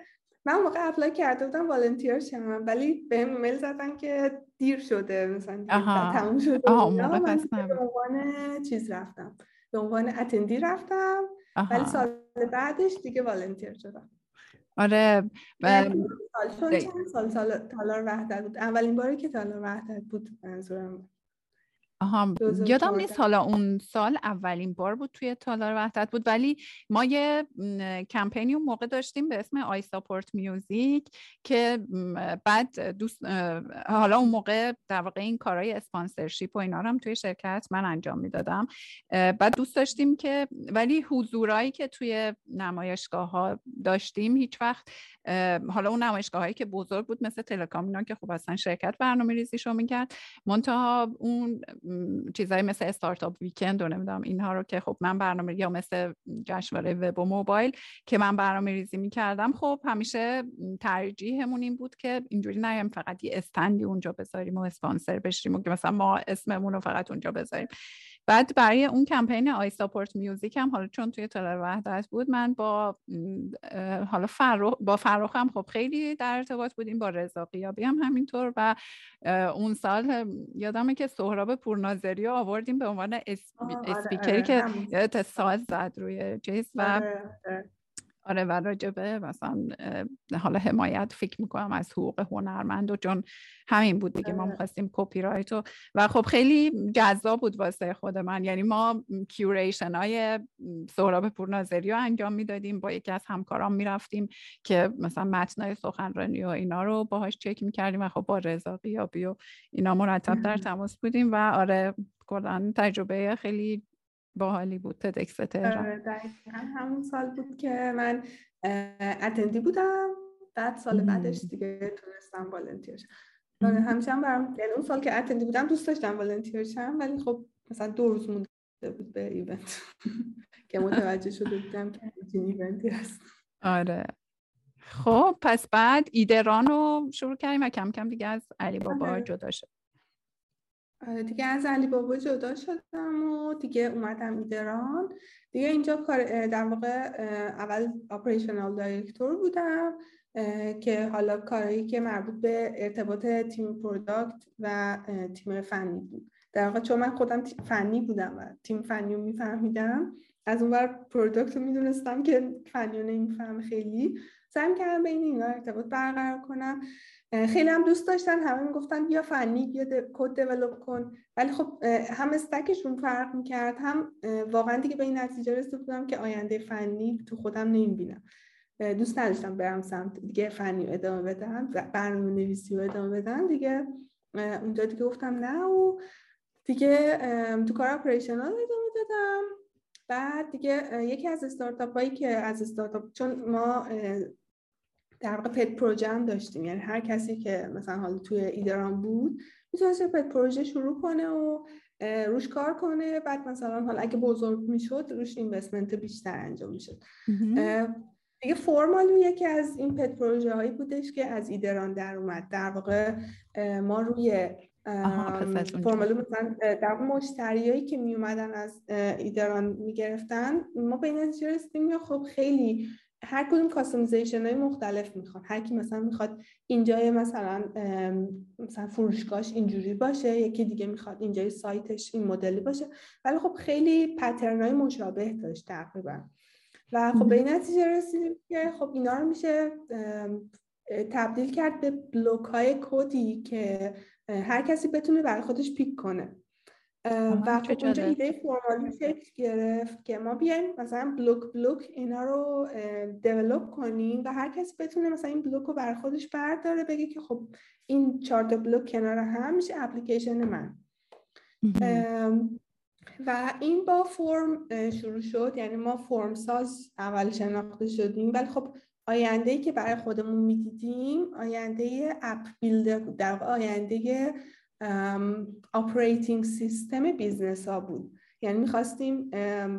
من موقع apply کرده بودم volunteer شم ولی یه ایمیل زدن که دیر شده مثلا تموم شده من به عنوان چیز رفتم به عنوان attendee رفتم ولی سال بعدش دیگه volunteer شدم.
آره
سال چند؟ سال سال تالار وحدت بود. اولین باری که تالار وحدت بود منظورم.
آها یادم نیست حالا اون سال اولین بار بود توی تالار وحدت بود ولی ما یه کمپینی اون موقع داشتیم به اسم I Support Music که بعد دوست حالا اون موقع در واقع این کارهای sponsorship و اینا رو هم توی شرکت من انجام می‌دادم. بعد دوست داشتیم که ولی حضورایی که توی نمایشگاه ها داشتیم هیچ وقت حالا اون نمایشگاه هایی که بزرگ بود مثل Telecom اینا که خب اصلا شرکت برنامه ریزیشو می‌کرد منتها اون چیزایی مثل استارتاپ ویکند و نمی‌دونم اینها رو که خب من برنامه یا مثل جشنواره وب و موبایل که من برنامه ریزی می‌کردم خب همیشه ترجیحمون این بود که اینجوری نیم فقط یه استندی اونجا بذاریم و اسپانسر بشیم و که مثلا ما اسممون رو فقط اونجا بذاریم. بعد برای اون کمپین آی ساپورت میوزیک هم حالا چون توی تلر وحدت بود من با حالا فرخ با فرخ هم خب خیلی در ارتباط بودیم با رضا قیابی هم همینطور و اون سال یادمه که سهراب پورناظری آوردیم به عنوان آره، اسپیکری آره، که ساز زد روی چیز و آره، آره و راجبه مثلا حالا حمایت فکر می‌کنم از حقوق هنرمند و چون همین بود دیگه ما آره. می‌خواستیم کپی رایت و و خب خیلی جذاب بود واسه خود من یعنی ما curation های سهراب پورناظری رو انجام می‌دادیم با یکی از همکاران می‌رفتیم که مثلا متنای سخنرانی و اینا رو باهاش چک می‌کردیم و خب با رضا قیابی و اینا مرتب در تماس بودیم و آره کلا تجربه خیلی باحالی بود تدکس تهران.
آره، همون سال بود که من اتندی بودم. بعد سال بعدش دیگه تونستم والنتیر شم. آره، همیشه هم برام یعنی اون سال که اتندی بودم دوست داشتم والنتیر شم ولی خب مثلا دو روز مونده بود به ایونت. که متوجه شده بودم که این event ی هست.
آره. خب پس بعد ایدران رو شروع کردیم و کم کم دیگه از علی بابا آره. جدا شد.
دیگه از علی بابا جدا شدم و دیگه اومدم ایدران دیگه اینجا کار در واقع اول operational director بودم که حالا کارهایی که مربوط به ارتباط تیم product و تیم فنی بود. در واقع چون من خودم فنی بودم و تیم فنی رو میفهمیدم از اون بر product رو می‌دونستم که فنی رو نمیفهم خیلی. سعی کردم بین اینا ارتباط برقرار کنم. خیلی هم دوست داشتن همه می‌گفتن بیا فنی بیا کد develop کن. ولی خب هم stack شون فرق می‌کرد هم واقعا دیگه به این نتیجه رسیده بودم که آینده فنی تو خودم نمی‌بینم. دوست نداشتم برم سمت دیگه فنی ادامه بدم و برنامه نویسی رو ادامه بدم دیگه. اونجا دیگه گفتم نه و دیگه تو کار اپریشنال ادامه دادم. بعد دیگه یکی از استارتاپ هایی که از استارتاپ چون ما در واقع پت پروژه هم داشتیم. یعنی هر کسی که مثلا حالا توی ایدران بود می‌تونست پت پروژه شروع کنه و روش کار کنه. بعد مثلا حالا اگه بزرگ می‌شد روش اینوستمنت بیشتر انجام می‌شد. دیگه فرمالو یکی از این پت پروژه هایی بودش که از ایدران در اومد. در واقع ما روی فرمالو مثلا در مشتریایی که می اومدن از ایدران می‌گرفتن ما به این نتیجه رسیدیم. خب خیلی هر کدوم کاستومیزیشن های مختلف می‌خواد هر کی مثلا می‌خواد اینجای مثلا مثلا فروشگاهش اینجوری باشه یکی دیگه می‌خواد اینجای سایتش این مدلی باشه. ولی خب خیلی پترن های مشابه داشت تقریبا. و خب به این نتیجه رسیدیم که خب اینا رو میشه تبدیل کرد به بلوک های کدی که هر کسی بتونه برای خودش پیک کنه. و خب اونجا ایده فرمالی شکل گرفت که ما بیایم مثلا بلوک بلوک اینا رو دیولوب کنیم و هر کسی بتونه مثلا این بلوک رو بر خودش برداره بگه که خب این چهار بلوک کنار هم میشه اپلیکیشن من. و این با فرم شروع شد. یعنی ما فرم ساز اول شناخته شدیم. ولی خب آینده ای که برای خودمون می‌دیدیم آینده app builder در آینده operating system business ها بود. یعنی می‌خواستیم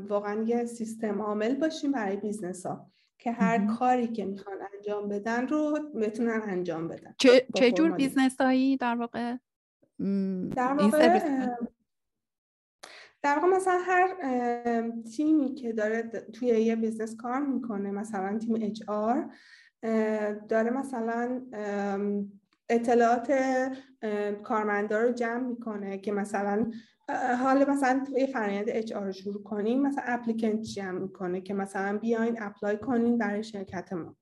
واقعا یه سیستم عامل باشیم برای business ها که هر کاری که می‌خوان انجام بدن رو بتونن انجام بدن
چه, چه جور بیزنس هایی در واقع؟
در واقع در واقع مثلا هر تیمی که داره توی یه business کار می‌کنه مثلا تیم HR داره مثلا اطلاعات کارمندا رو جمع می‌کنه که مثلا حال مثلا توی فرآیند HR شروع کنیم مثلا applicant جمع می‌کنه که مثلا بیاین apply کنین برای شرکت ما.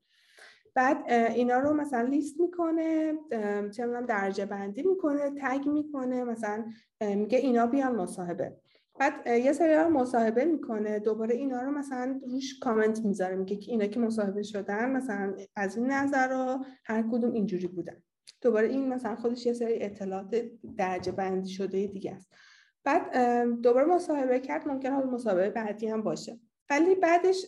بعد اینا رو مثلا لیست می‌کنه چه درجه بندی می‌کنه tag می‌کنه مثلا میگه اینا بیان مصاحبه. بعد یه سری رو مصاحبه می‌کنه دوباره اینا رو مثلا روش کامنت می‌ذاره میگه که اینا که مصاحبه شدن مثلا از این نظر رو هر کدوم اینجوری بودن. دوباره این مثلا خودش یه سری اطلاعات درجه بندی شده دیگه است. بعد دوباره مصاحبه کرد ممکن حال مصاحبه بعدی هم باشه. ولی بعدش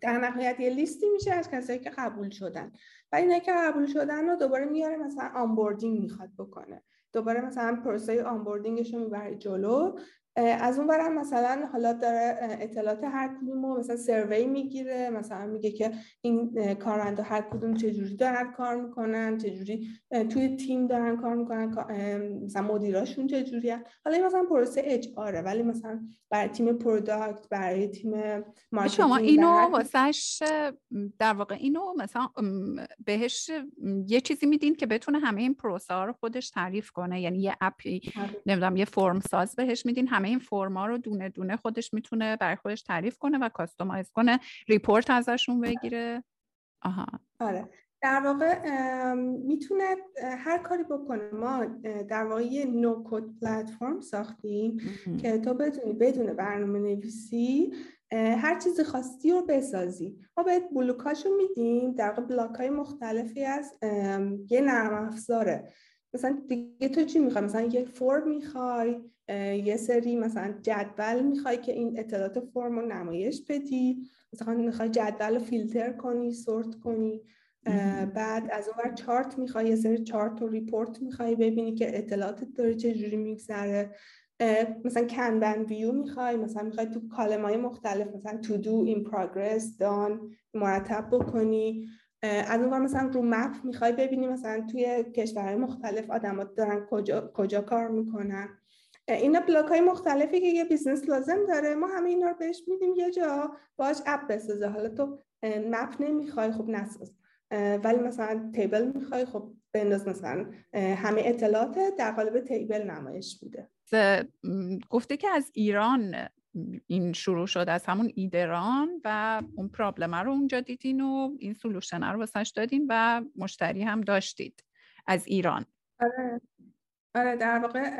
در نهایت یه لیستی میشه از کسایی که قبول شدن. و اینایی که قبول شدن رو دوباره میاره مثلا آنبوردینگ می‌خواد بکنه. دوباره مثلا پروسه onboarding ش رو می‌بره جلو. از اون برم مثلا حالا داره اطلاعات هر کدوم رو مثلا survey می‌گیره مثلا میگه که این کارمندا هر کدوم چجوری دارن کار می‌کنن چجوری توی تیم دارن کار می‌کنن مثلا مدیراشون چجوری هن. حالا این مثلا پروسه HR ه ولی مثلا برای تیم product برای تیم
marketing شما اینو واسهش در واقع اینو مثلا بهش یه چیزی میدین که بتونه همه این پروسه ها رو خودش تعریف کنه یعنی یه app ی آره. نمی‌دونم یه فرم ساز بهش میدین همه این فرما رو دونه دونه خودش می‌تونه برای خودش تعریف کنه و customize کنه report ازشون بگیره. آها.
آره. در واقع می‌تونه هر کاری بکنه. ما در واقع یه no-code platform ساختیم که تو بتونی بدون برنامه نویسی هر چیزی خواستی رو بسازی. ما بهت block اشو میدیم. در واقع block های مختلفی از یه نرم افزاره. مثلا دیگه تو چی می‌خوای؟ مثلا یه فرم می‌خوای. یه سری مثلا جدول می‌خوای که این اطلاعات فرم رو نمایش بدی. مثلا می‌خوای جدول رو فیلتر کنی sort کنی. بعد از اون ور چارت می‌خوای یه سری چارت و report می‌خوای ببینی که اطلاعات داره چه جوری میگذره. مثلا Kanban view می‌خوای مثلا می‌خوای تو column های مختلف مثلا to do in progress done مرتب بکنی. از اون مثلا رو map می‌خوای ببینی مثلا توی کشورهای مختلف آدما دارن کجا, کجا کار می‌کنن. اینا block های مختلفی که یه business لازم داره ما همه اینا رو بهش میدیم یه جا باش app بسازه. حالا تو map نمی‌خوای خب نساز. ولی مثلا table می‌خوای خب بنداز مثلا همه اطلاعات در قالب table نمایش میده.
گفته که از ایران این شروع شد از همون ایدران و اون پرابلم رو اونجا دیدین و این سلوشن رو واسش دادین و مشتری هم داشتید از ایران.
آره. آره در واقع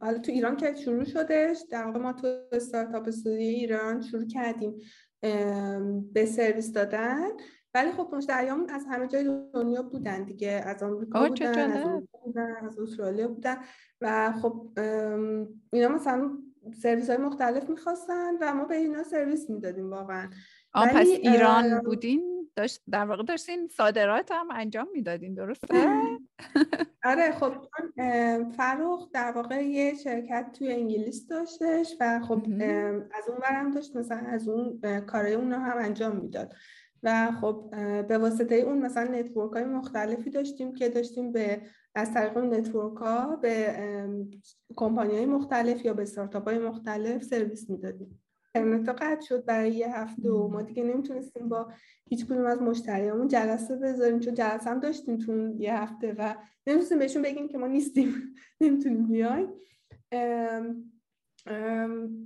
حالا تو ایران که شروع شدش در واقع ما تو استارتاپ استودیو ایران شروع کردیم به سرویس دادن. ولی خب مشتریامون از همه جای دنیا بودن دیگه. از آمریکا بودن از, بودن از استرالیا بودن. و خب اینا مثلا سرویس های مختلف می‌خواستن و ما به اینا سرویس می‌دادیم واقعا.
آه پس ایران بودین؟ داشت در واقع داشتین صادرات هم انجام می‌دادین درسته؟
آره. خب فرخ در واقع یه شرکت توی انگلیس داشتش و خب از اون برم داشت مثلا از اون کارهای اون هم انجام می‌داد و خب به واسطه اون مثلا network های مختلفی داشتیم که داشتیم به از طریق اون network ها به کمپانی های مختلف یا به استارتاپ های مختلف سرویس می‌دادیم. اینترنت قطع شد برای یه هفته و ما دیگه نمی‌تونستیم با هیچ کدوم از مشتریامون جلسه بذاریم چون جلسه هم داشتیم تو یه هفته و نمی‌تونستیم بهشون بگیم که ما نیستیم. نمی‌تونیم بیایم.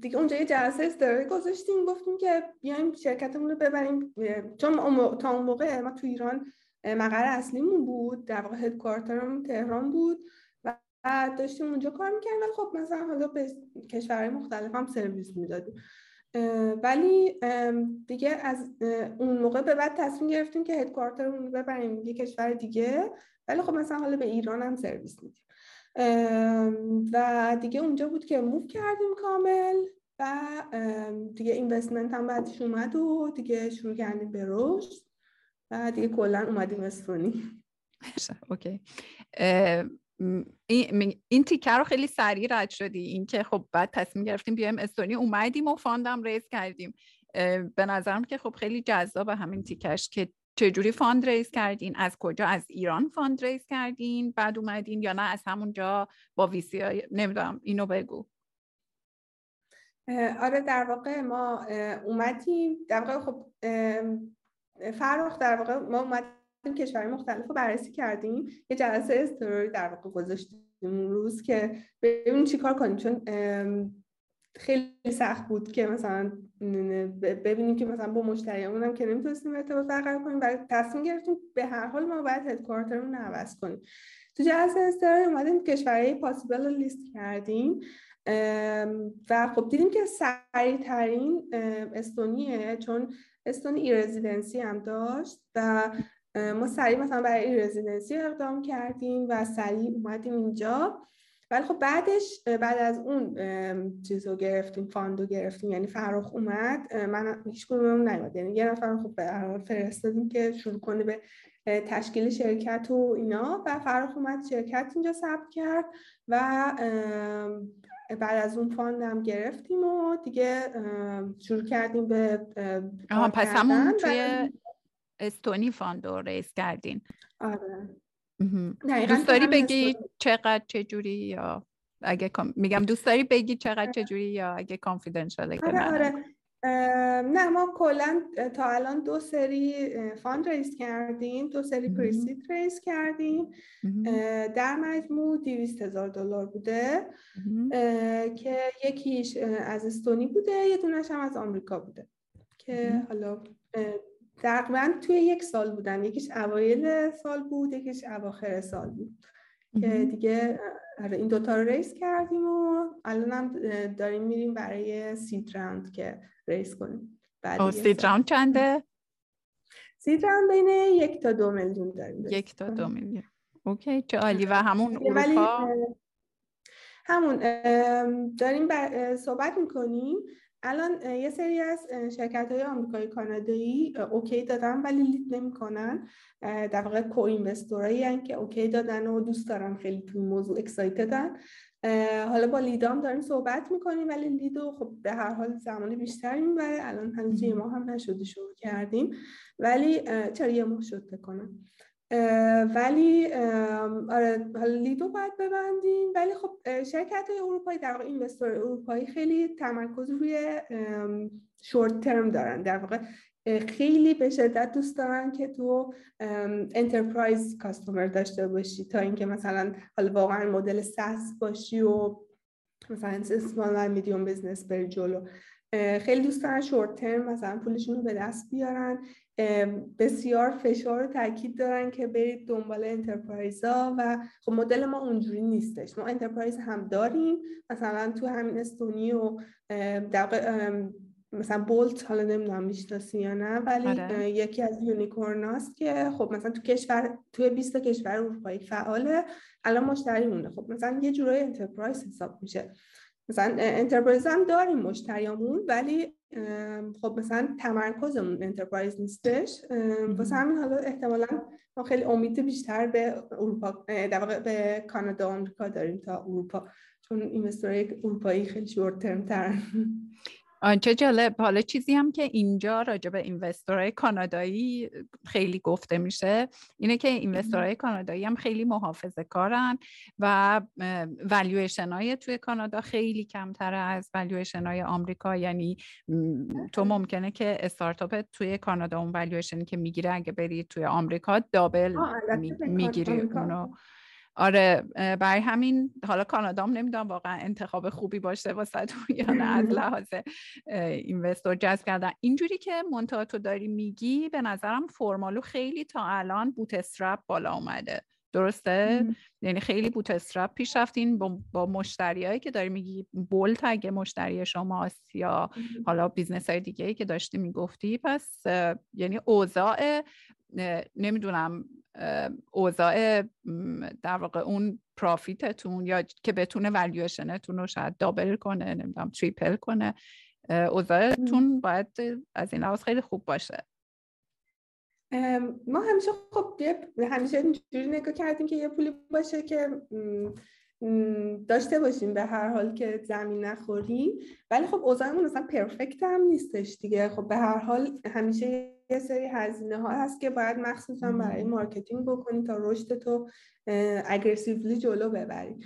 دیگه اونجا یه جلسه اضطراری گذاشتیم گفتیم که بیایم شرکتمون رو ببریم. چون تا اون موقع ما تو ایران مقر اصلیمون بود در واقع هدکوارترمون تهران بود و داشتیم اونجا کار می‌کردیم. ولی خب مثلا حالا به کشورهای مختلف هم سرویس می‌دادیم. ولی دیگه از اون موقع به بعد تصمیم گرفتیم که هدکوارترمون رو ببریم یه کشور دیگه. ولی خب مثلا حالا به ایران هم سرویس میدیم. و دیگه اونجا بود که موو کردیم کامل و دیگه investment هم بعدش اومد و دیگه شروع کردیم به رشد. و دیگه کلا اومدیم استونی.
اوکی. این تیکه رو خیلی سریع رد شدی. اینکه خب بعد تصمیم گرفتیم بیایم استونی اومدیم و fund م raise کردیم. به نظرم که خب خیلی جذاب همین تیکش که چجوری fund raise کردین؟ از کجا؟ از ایران fund raise کردین؟ بعد اومدین یا نه؟ از همونجا با ویسی های نمی‌دونم. اینو بگو.
آره در واقع ما اومدیم. در واقع خب فرق در واقع ما اومدیم کشورهای مختلف رو بررسی کردیم. یه جلسه استوری در واقع گذاشتیم اون روز که ببینیم چیکار کنیم. چون خیلی سخت بود که مثلا ببینیم که مثلا با مشتریامون هم که نمی‌تونستیم ارتباط برقرار کنیم. برای تصمیم گرفتیم به هر حال ما باید هدکوارترمون عوض کنیم. تو جلسه اضطراری اومدیم کشورهای possible رو لیست کردیم. و خب دیدیم که سریع ترین استونیه چون استونی e-residency هم داشت و ما سریع مثلا برای e-residency اقدام کردیم و سریع اومدیم اینجا. ولی خب بعدش بعد از اون چیز رو گرفتیم fund و گرفتیم. یعنی فرخ اومد. من هیچ کدوم نیومد. یعنی یه نفر خب به فرستادیم که شروع کنه به تشکیل شرکت و اینا. و فرخ اومد شرکت اینجا ثبت کرد و بعد از اون fund م گرفتیم و دیگه شروع کردیم به
آها پس همون توی استونی fund و raise کردین.
آره.
دوست داری بگی چقدر چجوری یا اگه میگم دوست داری بگی چقدر چجوری یا اگه confidential ه
آره آره. نه ما کلا تا الان دو سری fund raise کردیم دو سری pre-seed raise کردیم. در مجموع دیویست هزار دلار بوده. که یکیش از استونی بوده یه دونش هم از آمریکا بوده. که حالا تقریبا توی یک سال بودن یکیش اوایل سال بود یکیش اواخر سال بود. که دیگه آره، این دوتا رو raise کردیم و الان هم داریم میریم برای seed round که raise کنیم.
بعد seed round چنده؟
seed round بین یک تا دو میلیون داریم
یک تا دو میلیون. okay چه عالی. و همون اروپا؟
همون داریم صحبت می‌کنیم. الان یه سری از شرکت های آمریکایی کانادایی okay دادن ولی lead نمی‌کنن. در واقع co-investor ایی که okay دادن و دوست دارن خیلی تو موضوع excited ن حالا با lead ام داریم صحبت می‌کنیم ولی lead و خب به هر حال زمان بیشتری می‌بره. الان هنوز یه ماه هم نشده شروع کردیم. ولی چرا یه ماه شد بکنم ولی آره حالا lead و باید ببندیم. ولی خب شرکت های اروپایی در واقع investor اروپایی خیلی تمرکز روی short term دارن. در واقع خیلی به شدت دوست دارن که تو enterprise customer داشته باشی. تا اینکه مثلا حالا واقعا مدل SaaS باشی و مثلا small و medium business بری جلو. خیلی دوست دارن short term مثلا پولشون رو به دست بیارن. بسیار فشار و تاکید دارن که برید دنبال enterprise ا و خب مدل ما اونجوری نیستش. ما enterprise هم داریم. مثلا تو همین استونی و مثلا بولت حالا نمی‌دونم می‌شناسی یا نه ولی آره. یکی از unicorn است که خب مثلا تو کشور توی 20 کشور اروپایی فعاله. الان مشتری مونه خب مثلا یه جورای enterprise حساب میشه. مثلا enterprise هم داریم مشتریامون ولی خب مثلا تمرکزمون enterprise نیستش. واسه همین حالا احتمالا ما خیلی امید بیشتر به اروپا در واقع به کانادا و آمریکا داریم تا اروپا چون investor های اروپایی خیلی short term ترن.
چه جالب. حالا چیزی هم که اینجا راجع به investor های کانادایی خیلی گفته میشه اینه که investor های کانادایی هم خیلی محافظه کارن و والویشن های توی کانادا خیلی کمتر از والویشن های آمریکا. یعنی تو ممکنه که استارتاپ توی کانادا اون والویشنی که می‌گیره اگه بری توی آمریکا double می‌گیری اونو. آره برای همین حالا کانادا هم نمی‌دونم واقعا انتخاب خوبی باشه واسه تو یا نه از لحاظ investor جذب کردن. اینجوری که منتها تو داری میگی به نظرم فرمالو خیلی تا الان bootstrap بالا اومده. درسته؟ یعنی خیلی bootstrap پیش رفتین با, با مشتریایی که داری میگی بولت اگه مشتری شماست یا حالا business های دیگه ای که داشتی می‌گفتی پس یعنی اوضاع نمی‌دونم اوضاع در واقع اون profit تون یا که بتونه ولیوشنتون رو شاید double کنه نمی‌دونم triple کنه اوضاعتون باید از این لحاظ خیلی خوب باشه.
ما همیشه خب همیشه اینجوری نگاه کردیم که یه پولی باشه که داشته باشیم به هر حال که زمین نخوریم. ولی خب اوضاعمون اصلا perfect هم نیستش دیگه. خب به هر حال همیشه یه سری هزینه ها هست که باید مخصوصا برای marketing بکنی تا رشدتو aggressively جلو ببری.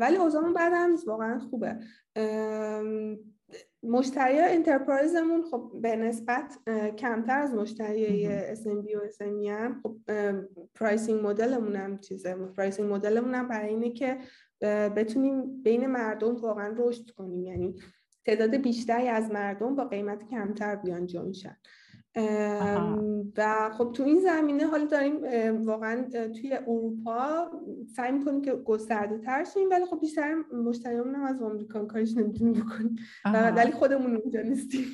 ولی اوضاعمون بد هم واقعا خوبه. مشتری enterprise مون خب به نسبت کمتر از مشتری SMB و SME هم. خب pricing model مون هم چیزه. pricing model مون هم برای اینه که بتونیم بین مردم واقعا رشد کنیم. یعنی تعداد بیشتری از مردم با قیمت کمتر بیان join شن. و خب تو این زمینه حالا داریم واقعا توی اروپا سعی می‌کنیم که گسترده تر شیم ولی خب بیشتر مشتریمون هم از آمریکا کارش نمی‌تونیم بکنیم. ولی خودمون اونجا نیستیم.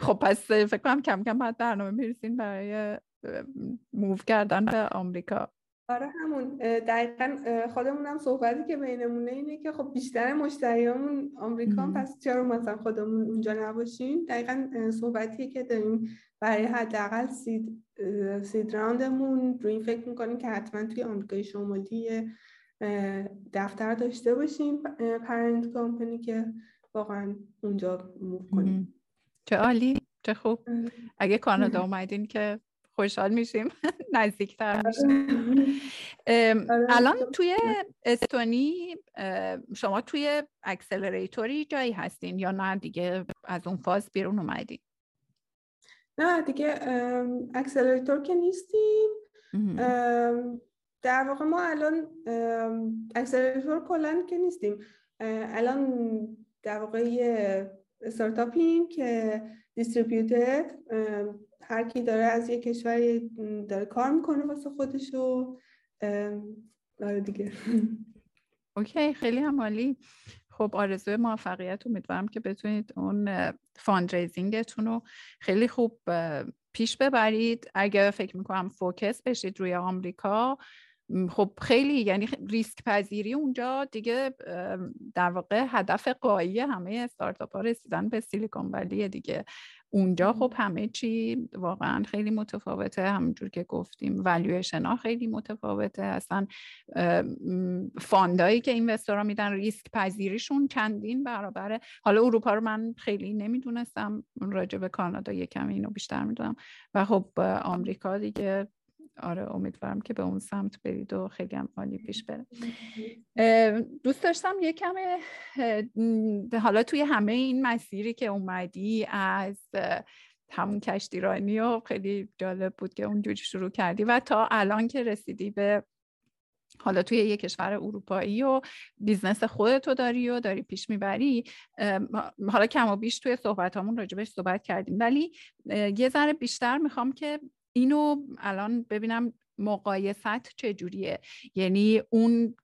خب پس فکر کنم کم کم باید برنامه می‌رسین برای موو کردن به آمریکا.
آره همون دقیقا خودمون هم صحبتی که بینمونه اینه که خب بیشتر مشتریامون آمریکا پس چرا مثلا خودمون اونجا نباشیم؟ دقیقا صحبتیه که داریم برای حداقل seed seed round مون روی این فکر می‌کنیم که حتما توی آمریکای شمالی دفتر داشته باشیم parent company که واقعا اونجا move کنیم.
چه عالی چه خوب. اگه کانادا اومدین که خوشحال میشیم. نزدیکتر آره. میشیم. آره. الان توی استونی شما توی accelerator ی جایی هستین یا نه؟ دیگه از اون فاز بیرون اومدین.
نه دیگه accelerator که نیستیم. در واقع ما الان accelerator کلاً که نیستیم. الان در واقع یه استارتاپیم که distributed هر کی داره از یه کشور داره کار می‌کنه واسه خودش و داره دیگه.
okay خیلی هم خب آرزوی موفقیت امیدوارم که بتونید اون fundraising تون رو خیلی خوب پیش ببرید. اگر فکر می‌کنم focus بشید روی آمریکا خب خیلی یعنی ریسک پذیری اونجا دیگه در واقع هدف غایی همه استارتاپ ها رسیدن به سیلیکون ولیِ دیگه. اونجا خب همه چی واقعا خیلی متفاوته. همونجور که گفتیم والویشن ها خیلی متفاوته. اصلا fund ایی که investor ها میدن ریسک پذیریشون چندین برابره. حالا اروپا رو من خیلی نمی‌دونستم. راجع به کانادا یکم اینو بیشتر می‌دونم. و خب آمریکا دیگه آره امیدوارم که به اون سمت برید و خیلی هم عالی پیش بره. دوست داشتم یه کمه حالا توی همه این مسیری که اومدی از همون کشتیرانی و خیلی جالب بود که اونجوری شروع کردی و تا الان که رسیدی به حالا توی یه کشور اروپایی و business خودتو داری و داری پیش می‌بری حالا کم و بیش توی صحبت همون راجبش صحبت کردیم. ولی یه ذره بیشتر می‌خوام که اینو الان ببینم مقایست چجوریه. یعنی اون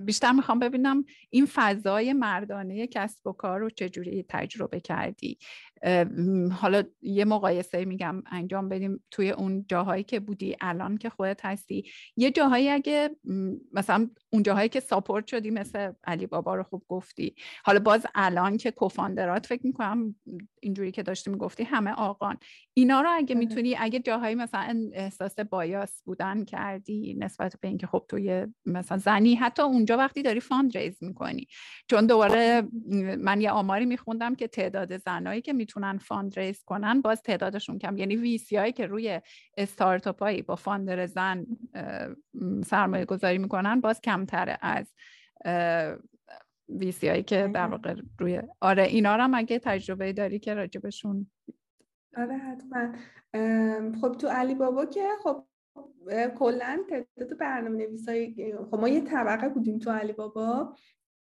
بیشتر می‌خوام ببینم این فضای مردانه کسب و کار رو چجوری تجربه کردی. حالا یه مقایسه میگم انجام بدیم توی اون جاهایی که بودی الان که خودت هستی. یه جاهایی اگه مثلا اون جاهایی که support شدی مثل علی بابا رو خوب گفتی. حالا باز الان که co-founder ات فکر می‌کنم اینجوری که داشتی می‌گفتی همه آقان. اینا رو اگه آره. می‌تونی اگه جاهایی مثلا احساس bias بودن کردی نسبت به اینکه خب توی مثلا زنی حتی اونجا وقتی داری fund raise می‌کنی. چون دوباره من یه آماری میخوندم که تعداد زنایی که می‌تونن fund raise کنن باز تعدادشون کم. یعنی VC هایی که روی استارتاپ با founder زن سرمایه گذاری می‌کنن باز کمتره از VC هایی که در واقع روی آره اینا رو هم اگه تجربه داری که راجبشون.
آره حتما. خب تو علی بابا که خب کلا تعداد برنامه نویس های خب ما یه طبقه بودیم تو علی بابا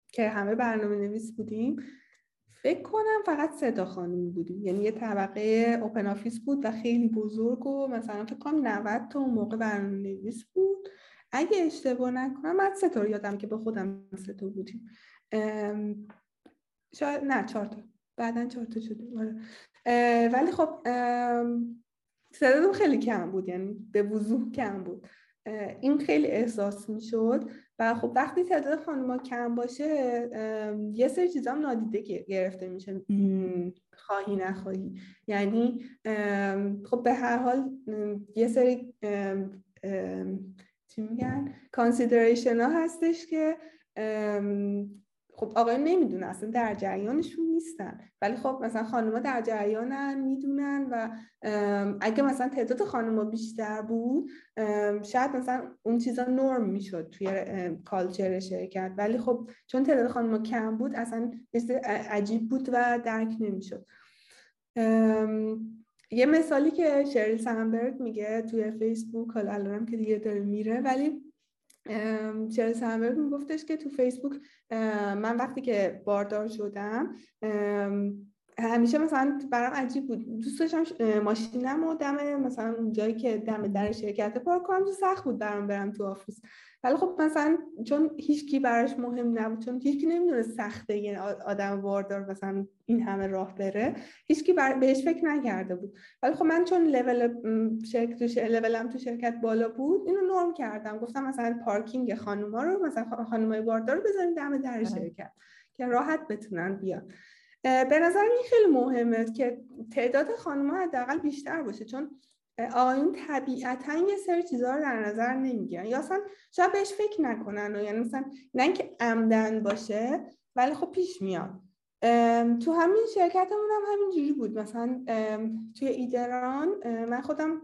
که همه برنامه نویس بودیم. فکر کنم فقط سه تا خانم بودیم. یعنی یه طبقه open office بود و خیلی بزرگ و مثلا فکر کنم 90 تا اون موقع برنامه نویس بود. اگه اشتباه نکنم من سه تا یادم که به خودم سه تا بودیم. شاید نه چهار تا. بعدا چهار تا شدیم آره. ولی خب تعدادم خیلی کم بود یعنی به وضوح کم بود. این خیلی احساس می‌شد. و خب وقتی تعداد خانوما کم باشه یه سری چیزا هم نادیده گرفته میشه. خواهی نخواهی. یعنی خب به هر حال یه سری چی میگن؟ کانسیدریشن ها هستش که خب آقایون نمی‌دونن اصلا در جریانشون نیستن. ولی خب مثلا خانوما در جریانن می‌دونن و اگه مثلا تعداد خانوما بیشتر بود شاید مثلا اون چیزا نرم می‌شد توی کالچر شرکت. ولی خب چون تعداد خانوما کم بود اصلا عجیب بود و درک نمی‌شد. یه مثالی که شریل سنبرگ میگه توی فیسبوک حالا الانم که دیگه داره میره ولی شریل سنبرگ میگفتش که تو فیسبوک من وقتی که باردار شدم همیشه مثلا برام عجیب بود. دوست داشتم ماشینم و دم مثلا اونجایی که دم در شرکت پارک کنم تو سخت بود برام برم تو office. ولی خب مثلا چون هیچکی براش مهم نبود چون هیچکی نمی‌دونه سخته یه آدم واردار مثلا این همه راه بره هیچکی بر... بهش فکر نکرده بود. ولی خب من چون لول شرکت تو لولم تو شرکت بالا بود اینو نرم کردم. گفتم مثلا پارکینگ خانوما رو مثلا خانومای واردار رو بزنید دم در شرکت که راحت بتونن بیان. به نظر این خیلی مهمه که تعداد خانوما حداقل بیشتر باشه چون آقایون طبیعتا یه سری چیزها رو در نظر نمی‌گیرن. یا اصلا شاید بهش فکر نکنن و یعنی مثلا نه اینکه عمدن باشه ولی خب پیش میاد. تو همین شرکتمون هم همینجوری بود. مثلا توی ایدران من خودم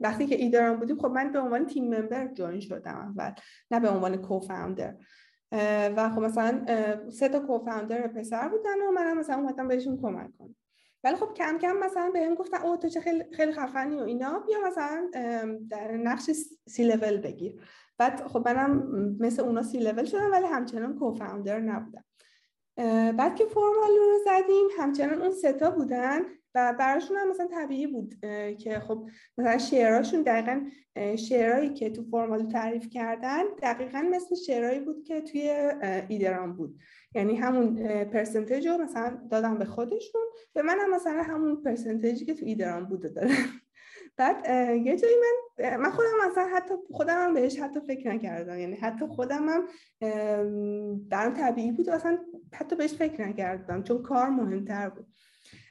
وقتی که ایدران بودیم خب من به عنوان تیم ممبر جوین شدم اول نه به عنوان کوفاندر و خب مثلا سه تا کوفاندر پسر بودن و منم مثلا اومدم بهشون کمک کنم. ولی خب کم کم مثلا بهم گفتن او تو چه خیلی خیلی خفنی و اینا. بیا مثلا در نقش سی لول بگیر. بعد خب منم مثل اونا سی لول شدم ولی همچنان کوفاندر نبودم. بعد که فرمال رو زدیم همچنان اون ستا بودن. و براشون هم مثلا طبیعی بود که خب مثلا شعرهاشون دقیقا شعرهایی که تو فرمال تعریف کردن دقیقا مثل شعرهایی بود که توی ایدران بود. یعنی همون پرسنتیج رو مثلا دادم به خودشون به من هم مثلا همون پرسنتیجی که تو ایدران بوده داره بعد یه جایی من من خودم مثلا حتی خودم هم بهش حتی فکر نکردم. یعنی حتی خودم هم برام طبیعی بود و اصلا حتی بهش فکر نکردم چون کار مهمتر بود.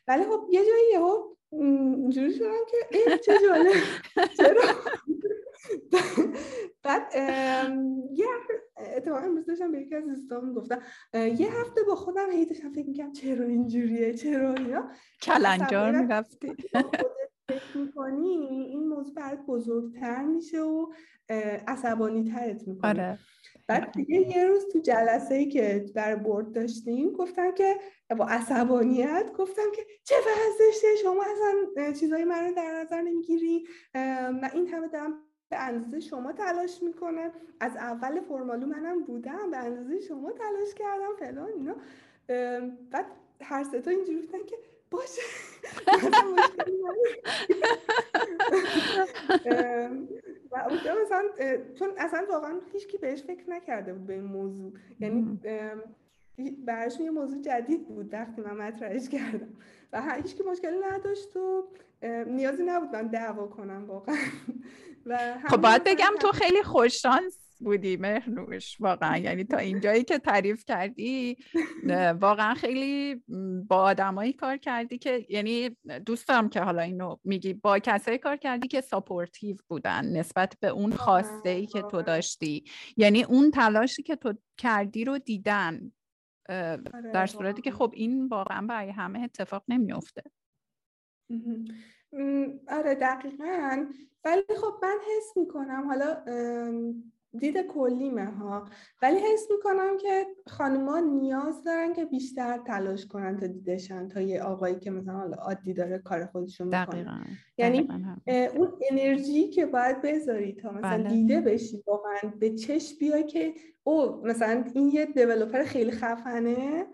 ولی خب یه جایی یهو اینجوری شدم که چه جالب. چرا؟ بعد یه اتفاقا امروز داشتم به یکی از دوستان گفتم یه هفته با خودم هی داشتم فکر می‌کنم چرا اینجوریه چرا اینا؟
کلنجار می‌رفتی.
فکر می‌کنی این موضوع برات بزرگتر میشه و عصبانی ترت می‌کنه آره. بعد دیگه یه روز تو جلسه ای که بر برد داشتیم گفتم که با عصبانیت گفتم که چه وضعشه شما اصلا چیزای من رو در نظر نمی‌گیری؟ من این همه دارم به اندازه شما تلاش می‌کنه از اول فرمالو منم بودم به اندازه شما تلاش کردم فلان اینا. بعد هر ستا اینجوری بودن که باشه. و اونجا مثلا چون اصلا واقعا هیچکی بهش فکر نکرده بود به این موضوع. یعنی براشون یه موضوع جدید بود وقتی من مطرحش کردم. و هیچ که مشکلی نداشت و نیازی نبود من دعوا کنم واقعا.
خب باید بگم تو خیلی خوششانس بودی مهنوش واقعا. یعنی تا اینجایی که تعریف کردی واقعا خیلی با آدمایی کار کردی که یعنی دوست دارم که حالا اینو میگی با کسایی کار کردی که supportive بودن نسبت به اون خواسته ای که تو داشتی. یعنی اون تلاشی که تو کردی رو دیدن آره، در صورتی که خب این واقعا برای همه اتفاق نمیافته.
آره دقیقا. ولی خب من حس می‌کنم حالا دید کلیمه ها. ولی حس می‌کنم که خانوما نیاز دارن که بیشتر تلاش کنن تا دیدشن تا یه آقایی که مثلا حالا عادی داره کار خودشو می‌کنه. یعنی اون انرژی که باید بذاری تا مثلا بله. دیده بشی واقعا به چشم بیای که او مثلا این یه دیولوپر خیلی خفنه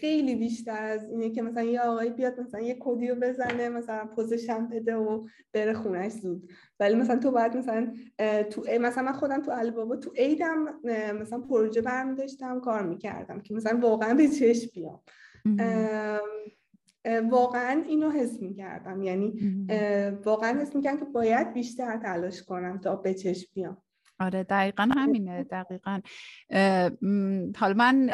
خیلی بیشتر از اینه که مثلا یه آقایی بیاد مثلا یه کدی رو بزنه مثلا پوزشم بده و بره خونش زود. ولی مثلا تو باید مثلا تو مثلا من خودم تو البابا تو ایدم مثلا پروژه برمی داشتم کار می‌کردم که مثلا واقعا به چشم بیام. واقعا اینو حس می‌کردم. یعنی واقعا حس می‌کردم که باید بیشتر تلاش کنم تا به چشم بیام.
آره دقیقا همینه دقیقا. حالا من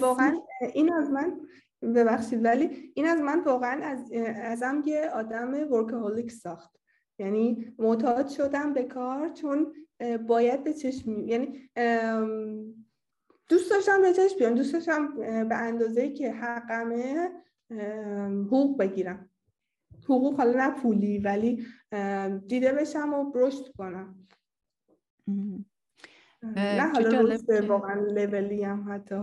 واقعا این از من ببخشید ولی این از من واقعا از ازم یه آدم ورکهولیک ساخت. یعنی معتاد شدم به کار چون باید به چشم یعنی دوست داشتم به چشم بیام دوست داشتم به اندازه که حقمه حقوق بگیرم. حقوق حالا نه پولی ولی دیده بشم و رشد کنم. نه حالا واقعا لولی هم حتی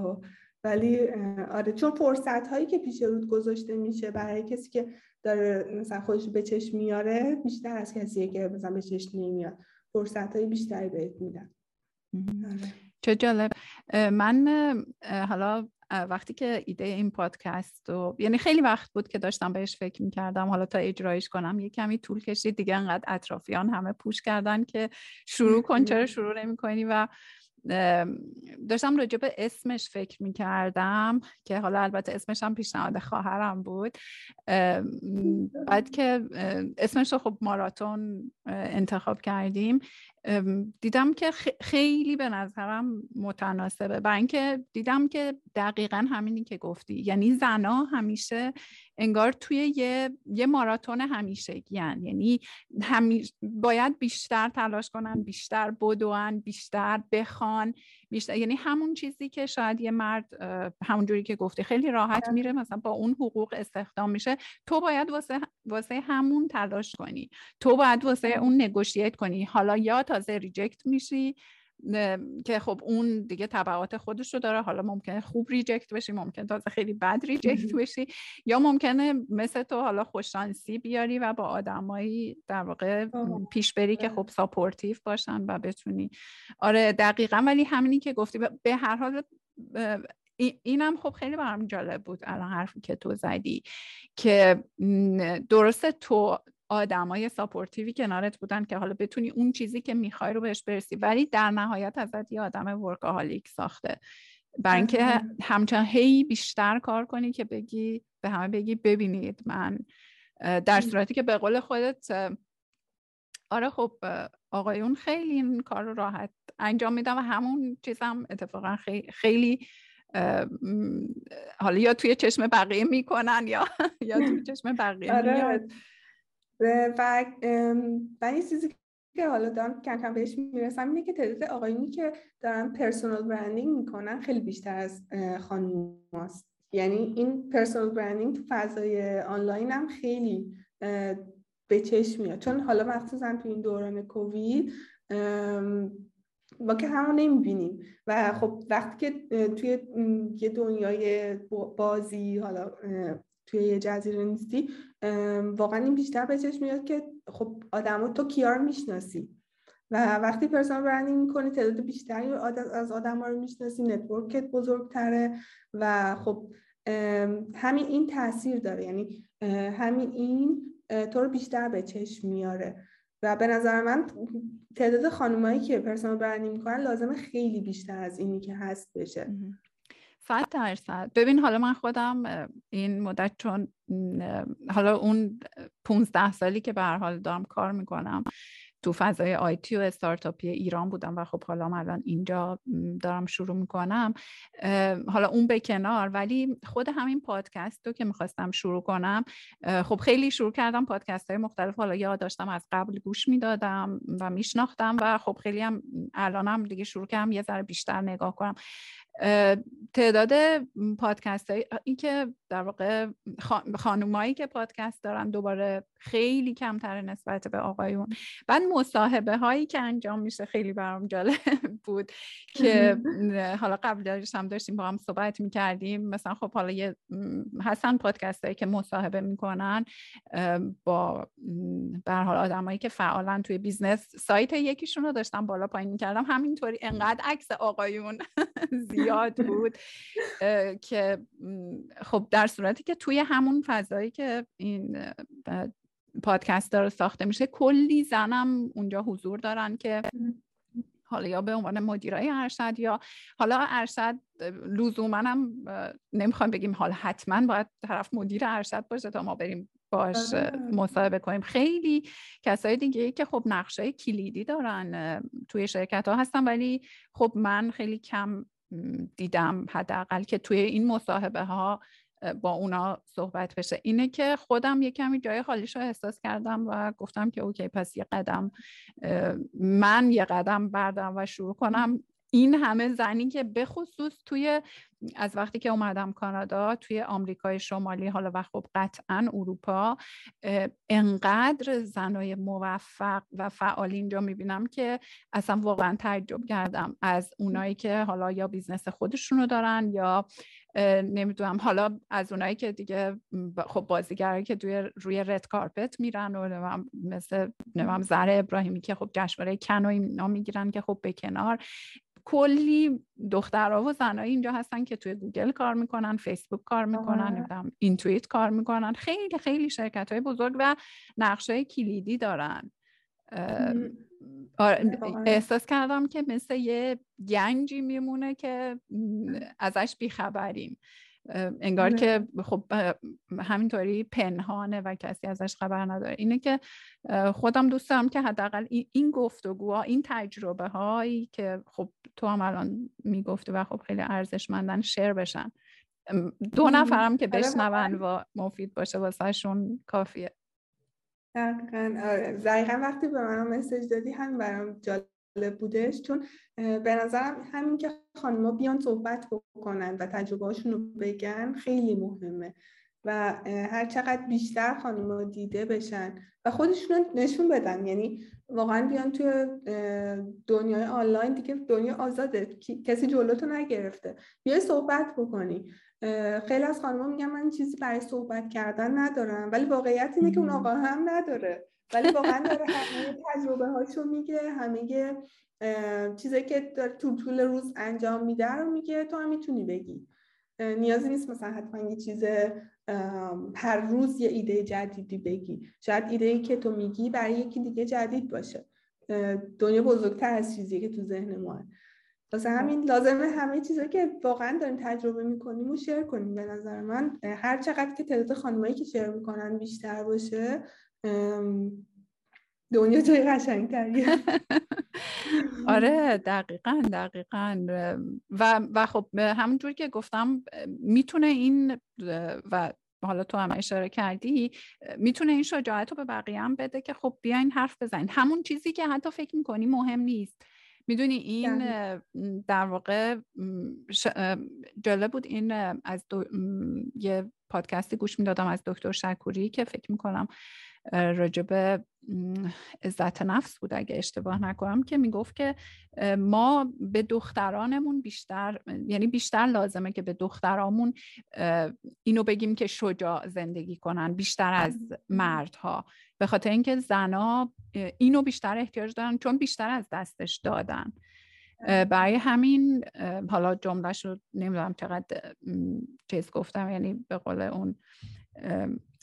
ولی آره چون فرصت هایی که پیش رود گذاشته میشه برای کسی که داره مثلا خودش به چشم میاره بیشتر از کسی که مثلا به چشم نمیاد. فرصت های بیشتری بهت میدن.
آره. چه جالب. من حالا وقتی که ایده این پادکست و یعنی خیلی وقت بود که داشتم بهش فکر می‌کردم حالا تا اجرایش کنم یه کمی طول کشید دیگه انقدر اطرافیان همه پوش کردن که شروع کن چرا شروع نمی کنی و داشتم راجع به اسمش فکر می کردم که حالا البته اسمش هم پیشنهاد خواهرم بود. بعد که اسمش رو خب ماراتون انتخاب کردیم. دیدم که خیلی به نظرم متناسبه. برای اینکه دیدم که دقیقا همینی که گفتی. یعنی زنا همیشه انگار توی یه, یه ماراتون همیشه یعنی باید بیشتر تلاش کنن بیشتر بدون بیشتر بخوان بیشتر یعنی همون چیزی که شاید یه مرد همون جوری که گفتی خیلی راحت میره مثلا با اون حقوق استخدام میشه. تو باید واسه, واسه همون تلاش کنی. تو باید واسه اون negotiate کنی. حالا یا تازه reject میشی که خب اون دیگه تبعات خودش رو داره. حالا ممکنه خوب reject بشی ممکن تازه خیلی بد reject بشی. یا ممکنه مثل تو حالا خوش‌شانسی بیاری و با آدمایی در واقع پیش بری که خب supportive باشن و بتونی. آره دقیقا. ولی همینی که گفتی به هر حال اینم خب خیلی برام جالب بود الان حرفی که تو زدی که درسته تو آدمای supportive ی کنارت بودن که حالا بتونی اون چیزی که می‌خوای رو بهش برسی. ولی در نهایت ازت یه آدم workaholic ساخته. برای اینکه همچنان هی بیشتر کار کنی که بگی به همه بگی ببینید من در صورتی که به قول خودت آره خب آقایون خیلی این کار رو راحت انجام میدم و همون چیزم اتفاقا خیلی, خیلی حالا یا توی چشم بقیه می‌کنن یا یا توی چشم بقیه آره.
و این چیزی که حالا دارم کم کم بهش می‌رسم اینه که تعداد آقایونی که دارن پرسونال برندینگ می‌کنن خیلی بیشتر از خانم هاست. یعنی این پرسونال برندینگ تو فضای آنلاین هم خیلی به چشم میاد. چون حالا مخصوصا تو این دوران کووید ما که همون نمی‌بینیم. و خب وقتی که توی یه دنیای بازی حالا توی یه جزیره نیستی واقعا این بیشتر به چشم میاد که خب آدم تو کیار می‌شناسی. و وقتی پرسونال برندینگ می‌کنی تعداد بیشتری از آدم ها رو می‌شناسی network ت بزرگتره و خب همین این تاثیر داره. یعنی همین این تو رو بیشتر به چشم میاره. و به نظر من تعداد خانمایی که personal branding می‌کنن لازمه خیلی بیشتر از اینی که هست بشه.
صد درصد. ببین حالا من خودم این مدت چون حالا اون 15 سالی که به حال دارم کار می‌کنم تو فضای آیتی و استارتاپی ایران بودم و خب حالا الان اینجا دارم شروع می‌کنم. حالا اون به کنار. ولی خود همین پادکست رو که می‌خواستم شروع کنم خب خیلی شروع کردم پادکست های مختلف. حالا یاد داشتم از قبل گوش می‌دادم و میشناختم و خب خیلی هم الانم دیگه شروع کردم یه ذره بیشتر نگاه کنم. تعداد پادکست های این که در واقع خانومایی که پادکست دارن دوباره خیلی کمتر نسبت به آقایون. بعد مصاحبه هایی که انجام میشه خیلی برام جالب بود که حالا قبل داشتم داشتیم با هم صحبت می‌کردیم. مثلا خب حالا یه هستن پادکست هایی که مصاحبه می‌کنن با به حال آدمایی که فعالن توی business. سایت یکیشون رو داشتم بالا پایین می‌کردم. همینطوری انقدر عکس آقایون زیاد بود که خب در صورتی که توی همون فضایی که این پادکست داره ساخته میشه کلی زنم اونجا حضور دارن که حالا یا به عنوان مدیرای ارشد یا حالا ارشد لزوما هم نمی‌خوام بگیم حالا حتما باید طرف مدیر ارشد باشه تا ما بریم باش آره. مصاحبه کنیم خیلی کسای دیگه که خب نقشه کلیدی دارن توی شرکت ها هستن ولی خب من خیلی کم دیدم حداقل که توی این مصاحبه ها با اونا صحبت بشه. اینه که خودم یه کمی جای خالیش رو احساس کردم و گفتم که okay پس یه قدم من یه قدم بردم و شروع کنم. این همه زنی که به خصوص توی از وقتی که اومدم کانادا توی آمریکای شمالی حالا و خب قطعا اروپا انقدر زنای موفق و فعال اینجا می‌بینم که اصلا واقعا تعجب کردم از اونایی که حالا یا business خودشونو دارن یا نمی‌دونم حالا از اونایی که دیگه خب بازیگرایی که توی روی red carpet میرن و مثل نمی‌دونم زهرا ابراهیمی که خب جشنواره کن و اینا می‌گیرن که خب به کنار. کلی دخترها و زنایی اینجا هستن که توی گوگل کار می‌کنن فیسبوک کار می‌کنن نمی‌دونم اینتویت کار می‌کنن. خیلی خیلی شرکت های بزرگ و نقش کلیدی دارن. آره، احساس کردم که مثل یه گنجی میمونه که ازش بیخبریم. انگار که خب همینطوری پنهانه و کسی ازش خبر نداره. اینه که خودم دوست دارم که حداقل این گفتگوها این تجربه هایی که خب تو هم الان می‌گفتی و خب خیلی ارزشمندن شیر بشن. دو نفرم که آره، بشنون و مفید باشه واسهشون کافیه.
دقیقا آره. وقتی به من مسیج دادی هم برام جالب بودش چون به نظرم همین که خانم‌ها بیان صحبت بکنن و تجربه رو بگن خیلی مهمه و هر چقدر بیشتر خانم‌ها دیده بشن و خودشون نشون بدن. یعنی واقعا بیان توی دنیای آنلاین دیگه دنیا آزاده. کسی جلوتو نگرفته. بیای صحبت بکنی. خیلی از خانم‌ها میگن من چیزی برای صحبت کردن ندارم ولی واقعیت اینه که اون آقا هم نداره. ولی واقعا داره همه تجربه هاشو میگه همه چیزایی که تو طول روز انجام میده رو میگه تو هم می‌تونی بگی. نیازی نیست مثلا حتما یه چیز هر روز یه ایده جدیدی بگی. شاید ایده ای که تو میگی برای یکی دیگه جدید باشه. دنیا بزرگتر از چیزی که تو ذهن ما واسه همین لازمه همه چیزایی که واقعا داریم تجربه می‌کنیم و شیر کنیم. به نظر من هر چقدر که تعداد خانمایی که شیر می‌کنن بیشتر باشه دنیا جای قشنگتریه.
آره دقیقا دقیقا. و, و خب همونجور که گفتم می‌تونه این و حالا تو هم اشاره کردی می‌تونه این شجاعت رو به بقیه هم بده که خب بیاین حرف بزنین. همون چیزی که حتی فکر می‌کنی مهم نیست. می‌دونی این در واقع جالب بود این از یه پادکستی گوش می‌دادم از دکتر شکوری که فکر می‌کنم راجب عزت نفس بود. اگه اشتباه نکنم که می‌گفت که ما به دخترانمون بیشتر یعنی بیشتر لازمه که به دخترامون اینو بگیم که شجاع زندگی کنن بیشتر از مردها. به خاطر اینکه زنا اینو بیشتر احتیاج دارن چون بیشتر از دستش دادن. برای همین حالا جملهش رو نمی‌دونم چقدر چیز گفتم یعنی به قول اون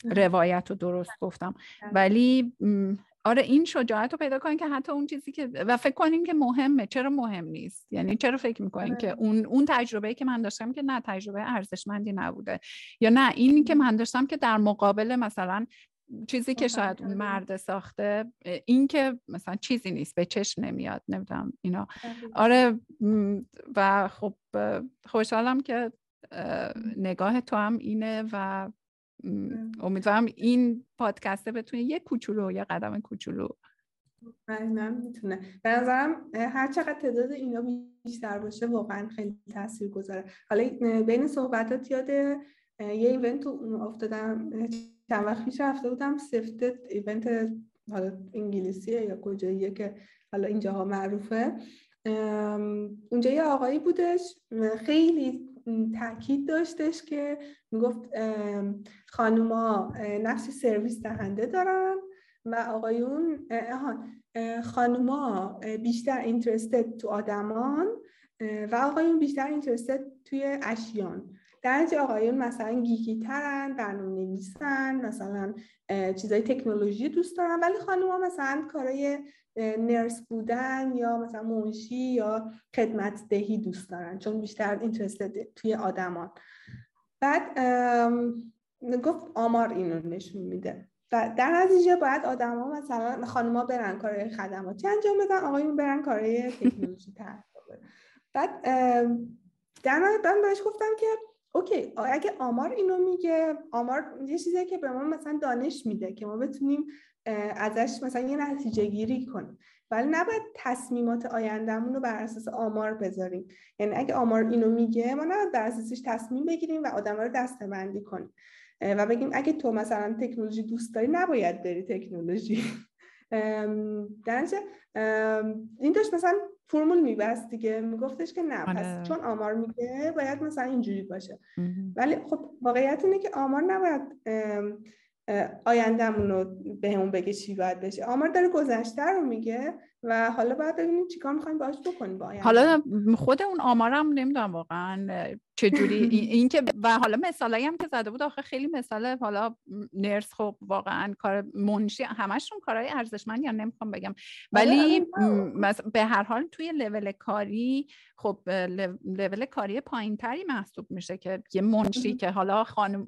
روایت رو درست گفتم. ولی آره این شجاعت رو پیدا کنین که حتی اون چیزی که و فکر کنین که مهمه. چرا مهم نیست؟ یعنی چرا فکر می‌کنین که آره. اون اون تجربه که من داشتم که نه تجربه ارزشمندی نبوده. یا نه اینی که من داشتم که در مقابل مثلا چیزی که شاید اون مرد ساخته این که مثلا چیزی نیست به چشم نمیاد نمی‌دونم اینا. آره و خب خوشحالم که نگاه تو هم اینه و امیدوارم این پادکسته بتونه یه کوچولو یه قدم کوچولو.
من می‌تونه. به نظرم هر چقدر تعداد اینا بیشتر باشه واقعا خیلی تاثیر گذاره حالا بین صحبتات یاد یه ایونت افتادم. چند وقت پیش رفته بودم سفته ایونت حالا انگلیسیه یا کجاییه که حالا اینجاها معروفه. اونجا یه آقایی بودش. خیلی تاکید داشتش که می‌گفت خانوما نقش سرویس دهنده دارن و آقایون خانوما بیشتر اینترستد تو آدمان و آقایون بیشتر اینترستد توی اشیان. در آقایون مثلا گیگی ترن برنامه نویسن مثلا چیزای تکنولوژی دوست دارن ولی خانوما مثلا کارای نرس بودن یا مثلا منشی یا خدمت دهی دوست دارن چون بیشتر اینترستد توی آدمان. بعد گفت آمار اینو نشون میده. و در نتیجه باید آدما مثلا خانوما برن کارهای خدماتی انجام بدن آقایون برن کارهای تکنولوژی تر بعد در من بهش گفتم که اوکی اگه آمار اینو میگه آمار یه چیزی که به ما مثلا دانش میده که ما بتونیم ازش مثلا یه نتیجه گیری کنیم. ولی نباید تصمیمات آیندهمون رو بر اساس آمار بذاریم. یعنی اگه آمار اینو میگه ما نباید بر اساسش تصمیم بگیریم و آدم رو دستبندی کنیم. و بگیم اگه تو مثلا تکنولوژی دوست داری نباید بری تکنولوژی. در این داشت مثلا فرمول میبست دیگه. میگفتش که نه پس آره. چون آمار میگه باید مثلا اینجوری باشه. ولی خب واقعیت اینه که آمار نباید آیندهمون رو به همون بگه چی باید بشه. آمار داره گذشته رو میگه. و حالا باید ببینیم چیکار می‌خوایم باش بکنیم با
حالا خود اون آمارم نمی‌دونم واقعا چجوری. این که و حالا مثالایی هم که زده بود آخه خیلی مثال حالا نرس خب واقعا کار منشی همشون کارهای ارزشمند یا نمی‌خوام بگم. ولی آره، به هر حال توی لول کاری خب لول کاری پایین تری محسوب میشه که یه منشی که حالا خانم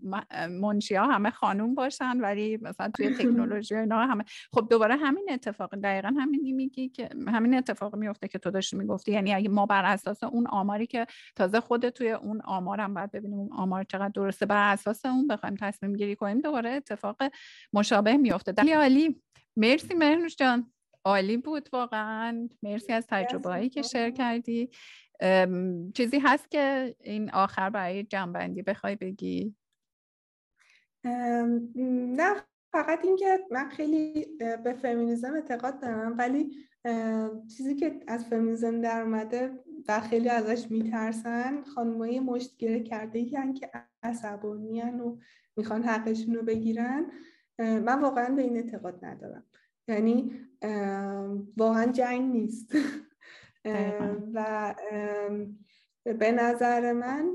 منشی ها همه خانوم باشن ولی مثلا توی تکنولوژی اینا همه. خب دوباره همین اتفاق دقیقا همین میگی. که همین اتفاق میفته که تو داشتی می‌گفتی. یعنی اگه ما بر اساس اون آماری که تازه خود توی اون آمارم باید ببینیم اون آمار چقدر درسته بر اساس اون بخوایم تصمیم گیری کنیم دوباره اتفاق مشابه میفته خیلی عالی. مرسی مهنوش جان. عالی بود واقعا. مرسی از تجربه هایی که شیر کردی. چیزی هست که این آخر برای جنبندی بخوای بگی؟
نه فقط اینکه من خیلی به فمینیزم اعتقاد دارم ولی چیزی که از فمینیزم در اومده و خیلی ازش میترسن خانمایی مشتگیره کرده یعنی که عصبانی و می‌خوان حقشون رو بگیرن. من واقعا به این اعتقاد ندارم. یعنی واقعا جنگ نیست. و به نظر من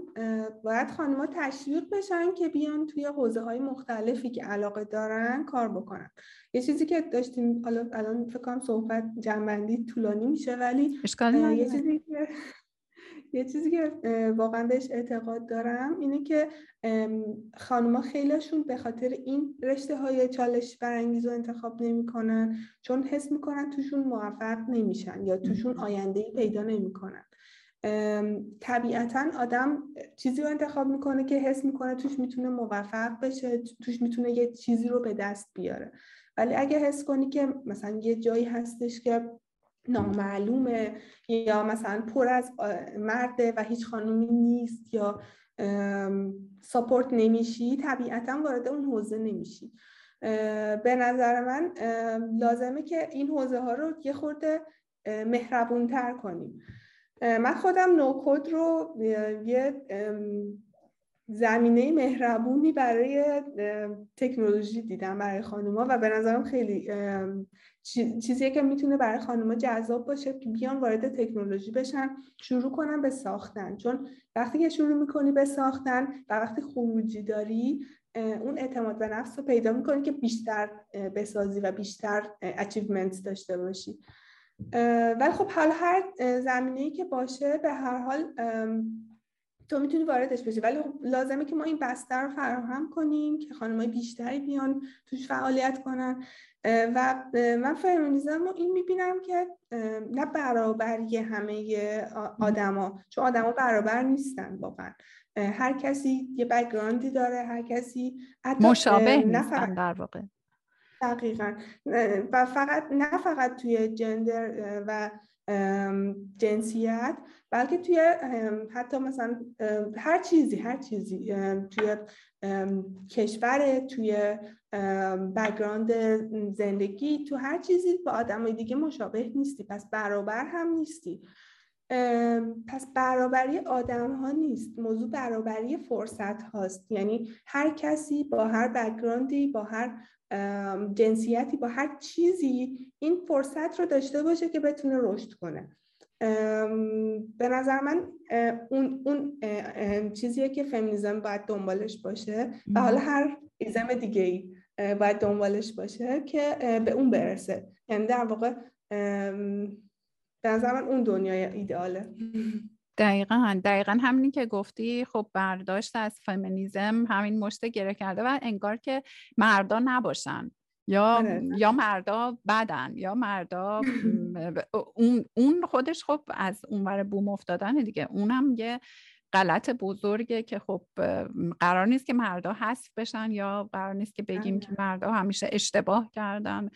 باید خانمها تشویق بشن که بیان توی حوزه های مختلفی که علاقه دارن کار بکنن. یه چیزی که داشتیم حالا الان فکر کنم صحبت جنبندی طولانی میشه ولی یه چیزی که یه چیزی که واقعا بهش اعتقاد دارم اینه که خانوما خیلیشون به خاطر این رشته های چالش برانگیز رو انتخاب نمی‌کنن چون حس می‌کنن توشون موفق نمیشن یا توشون آینده ای پیدا نمی‌کنن. طبیعتا آدم چیزی رو انتخاب می‌کنه که حس می‌کنه توش می‌تونه موفق بشه توش می‌تونه یه چیزی رو به دست بیاره. ولی اگه حس کنی که مثلا یه جایی هستش که نامعلومه یا مثلا پر از مرده و هیچ خانومی نیست یا ساپورت نمیشی طبیعتا وارد اون حوزه نمیشی. به نظر من لازمه که این حوزه ها رو یه خورده مهربون تر کنیم. من خودم نوکود رو یه زمینه مهربونی برای تکنولوژی دیدم برای خانوما و به نظرم خیلی چیزیه که می‌تونه برای خانوما جذاب باشه که بیان وارد تکنولوژی بشن شروع کنن به ساختن. چون وقتی که شروع می‌کنی به ساختن و وقتی خروجی داری اون اعتماد به نفس رو پیدا می‌کنی که بیشتر بسازی و بیشتر اچیومنت داشته باشی. ولی خب حال هر زمینه ای که باشه به هر حال تو می‌تونی واردش بشی. ولی خب لازمه که ما این بستر رو فراهم کنیم که خانمای بیشتری بیان توش فعالیت کنن. و من فمینیزم رو این می‌بینم که نه برابری همه آدما چون آدما برابر نیستن واقعا. هر کسی یه بکگراندی داره هر کسی
مشابه نیستن در واقع.
دقیقا. و فقط نه فقط توی جندر و جنسیت بلکه توی حتی مثلا هر چیزی هر چیزی توی کشور توی بگراند زندگی تو هر چیزی با آدم دیگه مشابه نیستی. پس برابر هم نیستی. پس برابری آدم ها نیست. موضوع برابری فرصت هاست. یعنی هر کسی با هر بگراندی با هر جنسیتی با هر چیزی این فرصت رو داشته باشه که بتونه رشد کنه. به نظر من اون, اون چیزیه که فمینیزم باید دنبالش باشه و حالا هر ایزم دیگه ای باید دنبالش باشه که به اون برسه. یعنی در واقع به نظر من اون دنیای ایدئاله.
دقیقا دقیقا همینی که گفتی. خب برداشت از فمینیزم همین مشت گره کرده و انگار که مردا نباشن. یا آره، یا مردا بدن یا مردا اون اون خودش خب از اونور بوم افتادن دیگه. اونم یه غلط بزرگه که خب قرار نیست که مردا حذف بشن یا قرار نیست که بگیم که آره. مردا همیشه اشتباه کردن.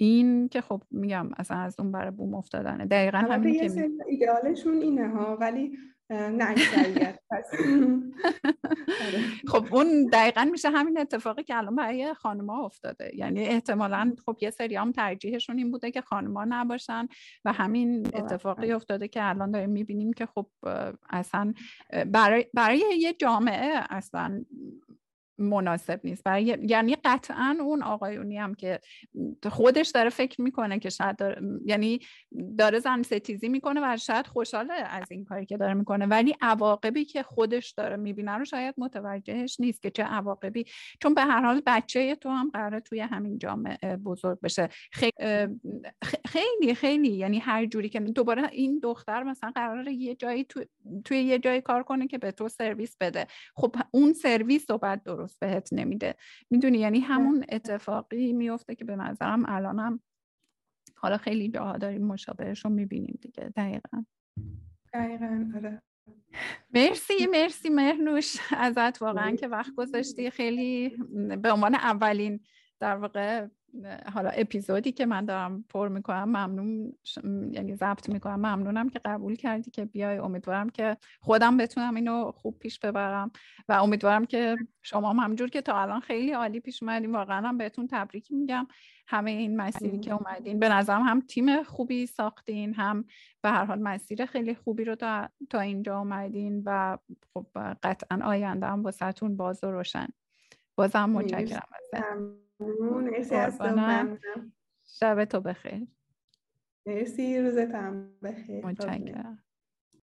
این که خب میگم اصلا از اون برای بوم افتادنه. دقیقا همین که
ایدئالشون اینه ها ولی نه.
خب اون دقیقا میشه همین اتفاقی که الان برای خانما افتاده. یعنی احتمالا خب یه سری هم ترجیحشون این بوده که خانما نباشن و همین اتفاقی افتاده که الان داریم می‌بینیم که خب اصلا برای, برای یه جامعه اصلا مناسب نیست. برای یعنی قطعا اون آقایونی هم که خودش داره فکر می‌کنه که شاید داره... یعنی داره زن ستیزی می‌کنه و شاید خوشحاله از این کاری که داره می‌کنه. ولی عواقبی که خودش داره می‌بینه رو شاید متوجهش نیست که چه عواقبی. چون به هر حال بچه تو هم قراره توی همین جامعه بزرگ بشه. خیلی خیلی. یعنی هر جوری که دوباره این دختر مثلا قراره یه جایی تو... توی یه جایی کار کنه که به تو سرویس بده. خب اون سرویس رو بعد درست بهت نمیده. می‌دونی یعنی همون اتفاقی میفته که به نظرم الانم حالا خیلی جاها داریم مشابهش رو می‌بینیم دیگه دقیقا.
دقیقا آره.
مرسی مرسی مهنوش. ازت واقعا که وقت گذاشتی. خیلی به عنوان اولین در واقع حالا اپیزودی که من دارم پر می‌کنم ممنون یعنی ضبط می‌کنم. ممنونم که قبول کردی که بیای. امیدوارم که خودم بتونم اینو خوب پیش ببرم. و امیدوارم که شما هم همجور که تا الان خیلی عالی پیش اومدین. واقعا هم بهتون تبریک میگم. همه این مسیری که اومدین. به نظرم هم تیم خوبی ساختین. هم به هر حال مسیر خیلی خوبی رو تا, تا اینجا اومدین و خب قطعا آینده هم واسهتون باز و روشن. بازم متشکرم
مرسی
شب تو بخیر.
مرسی روزتم بخیر.
متشکرم.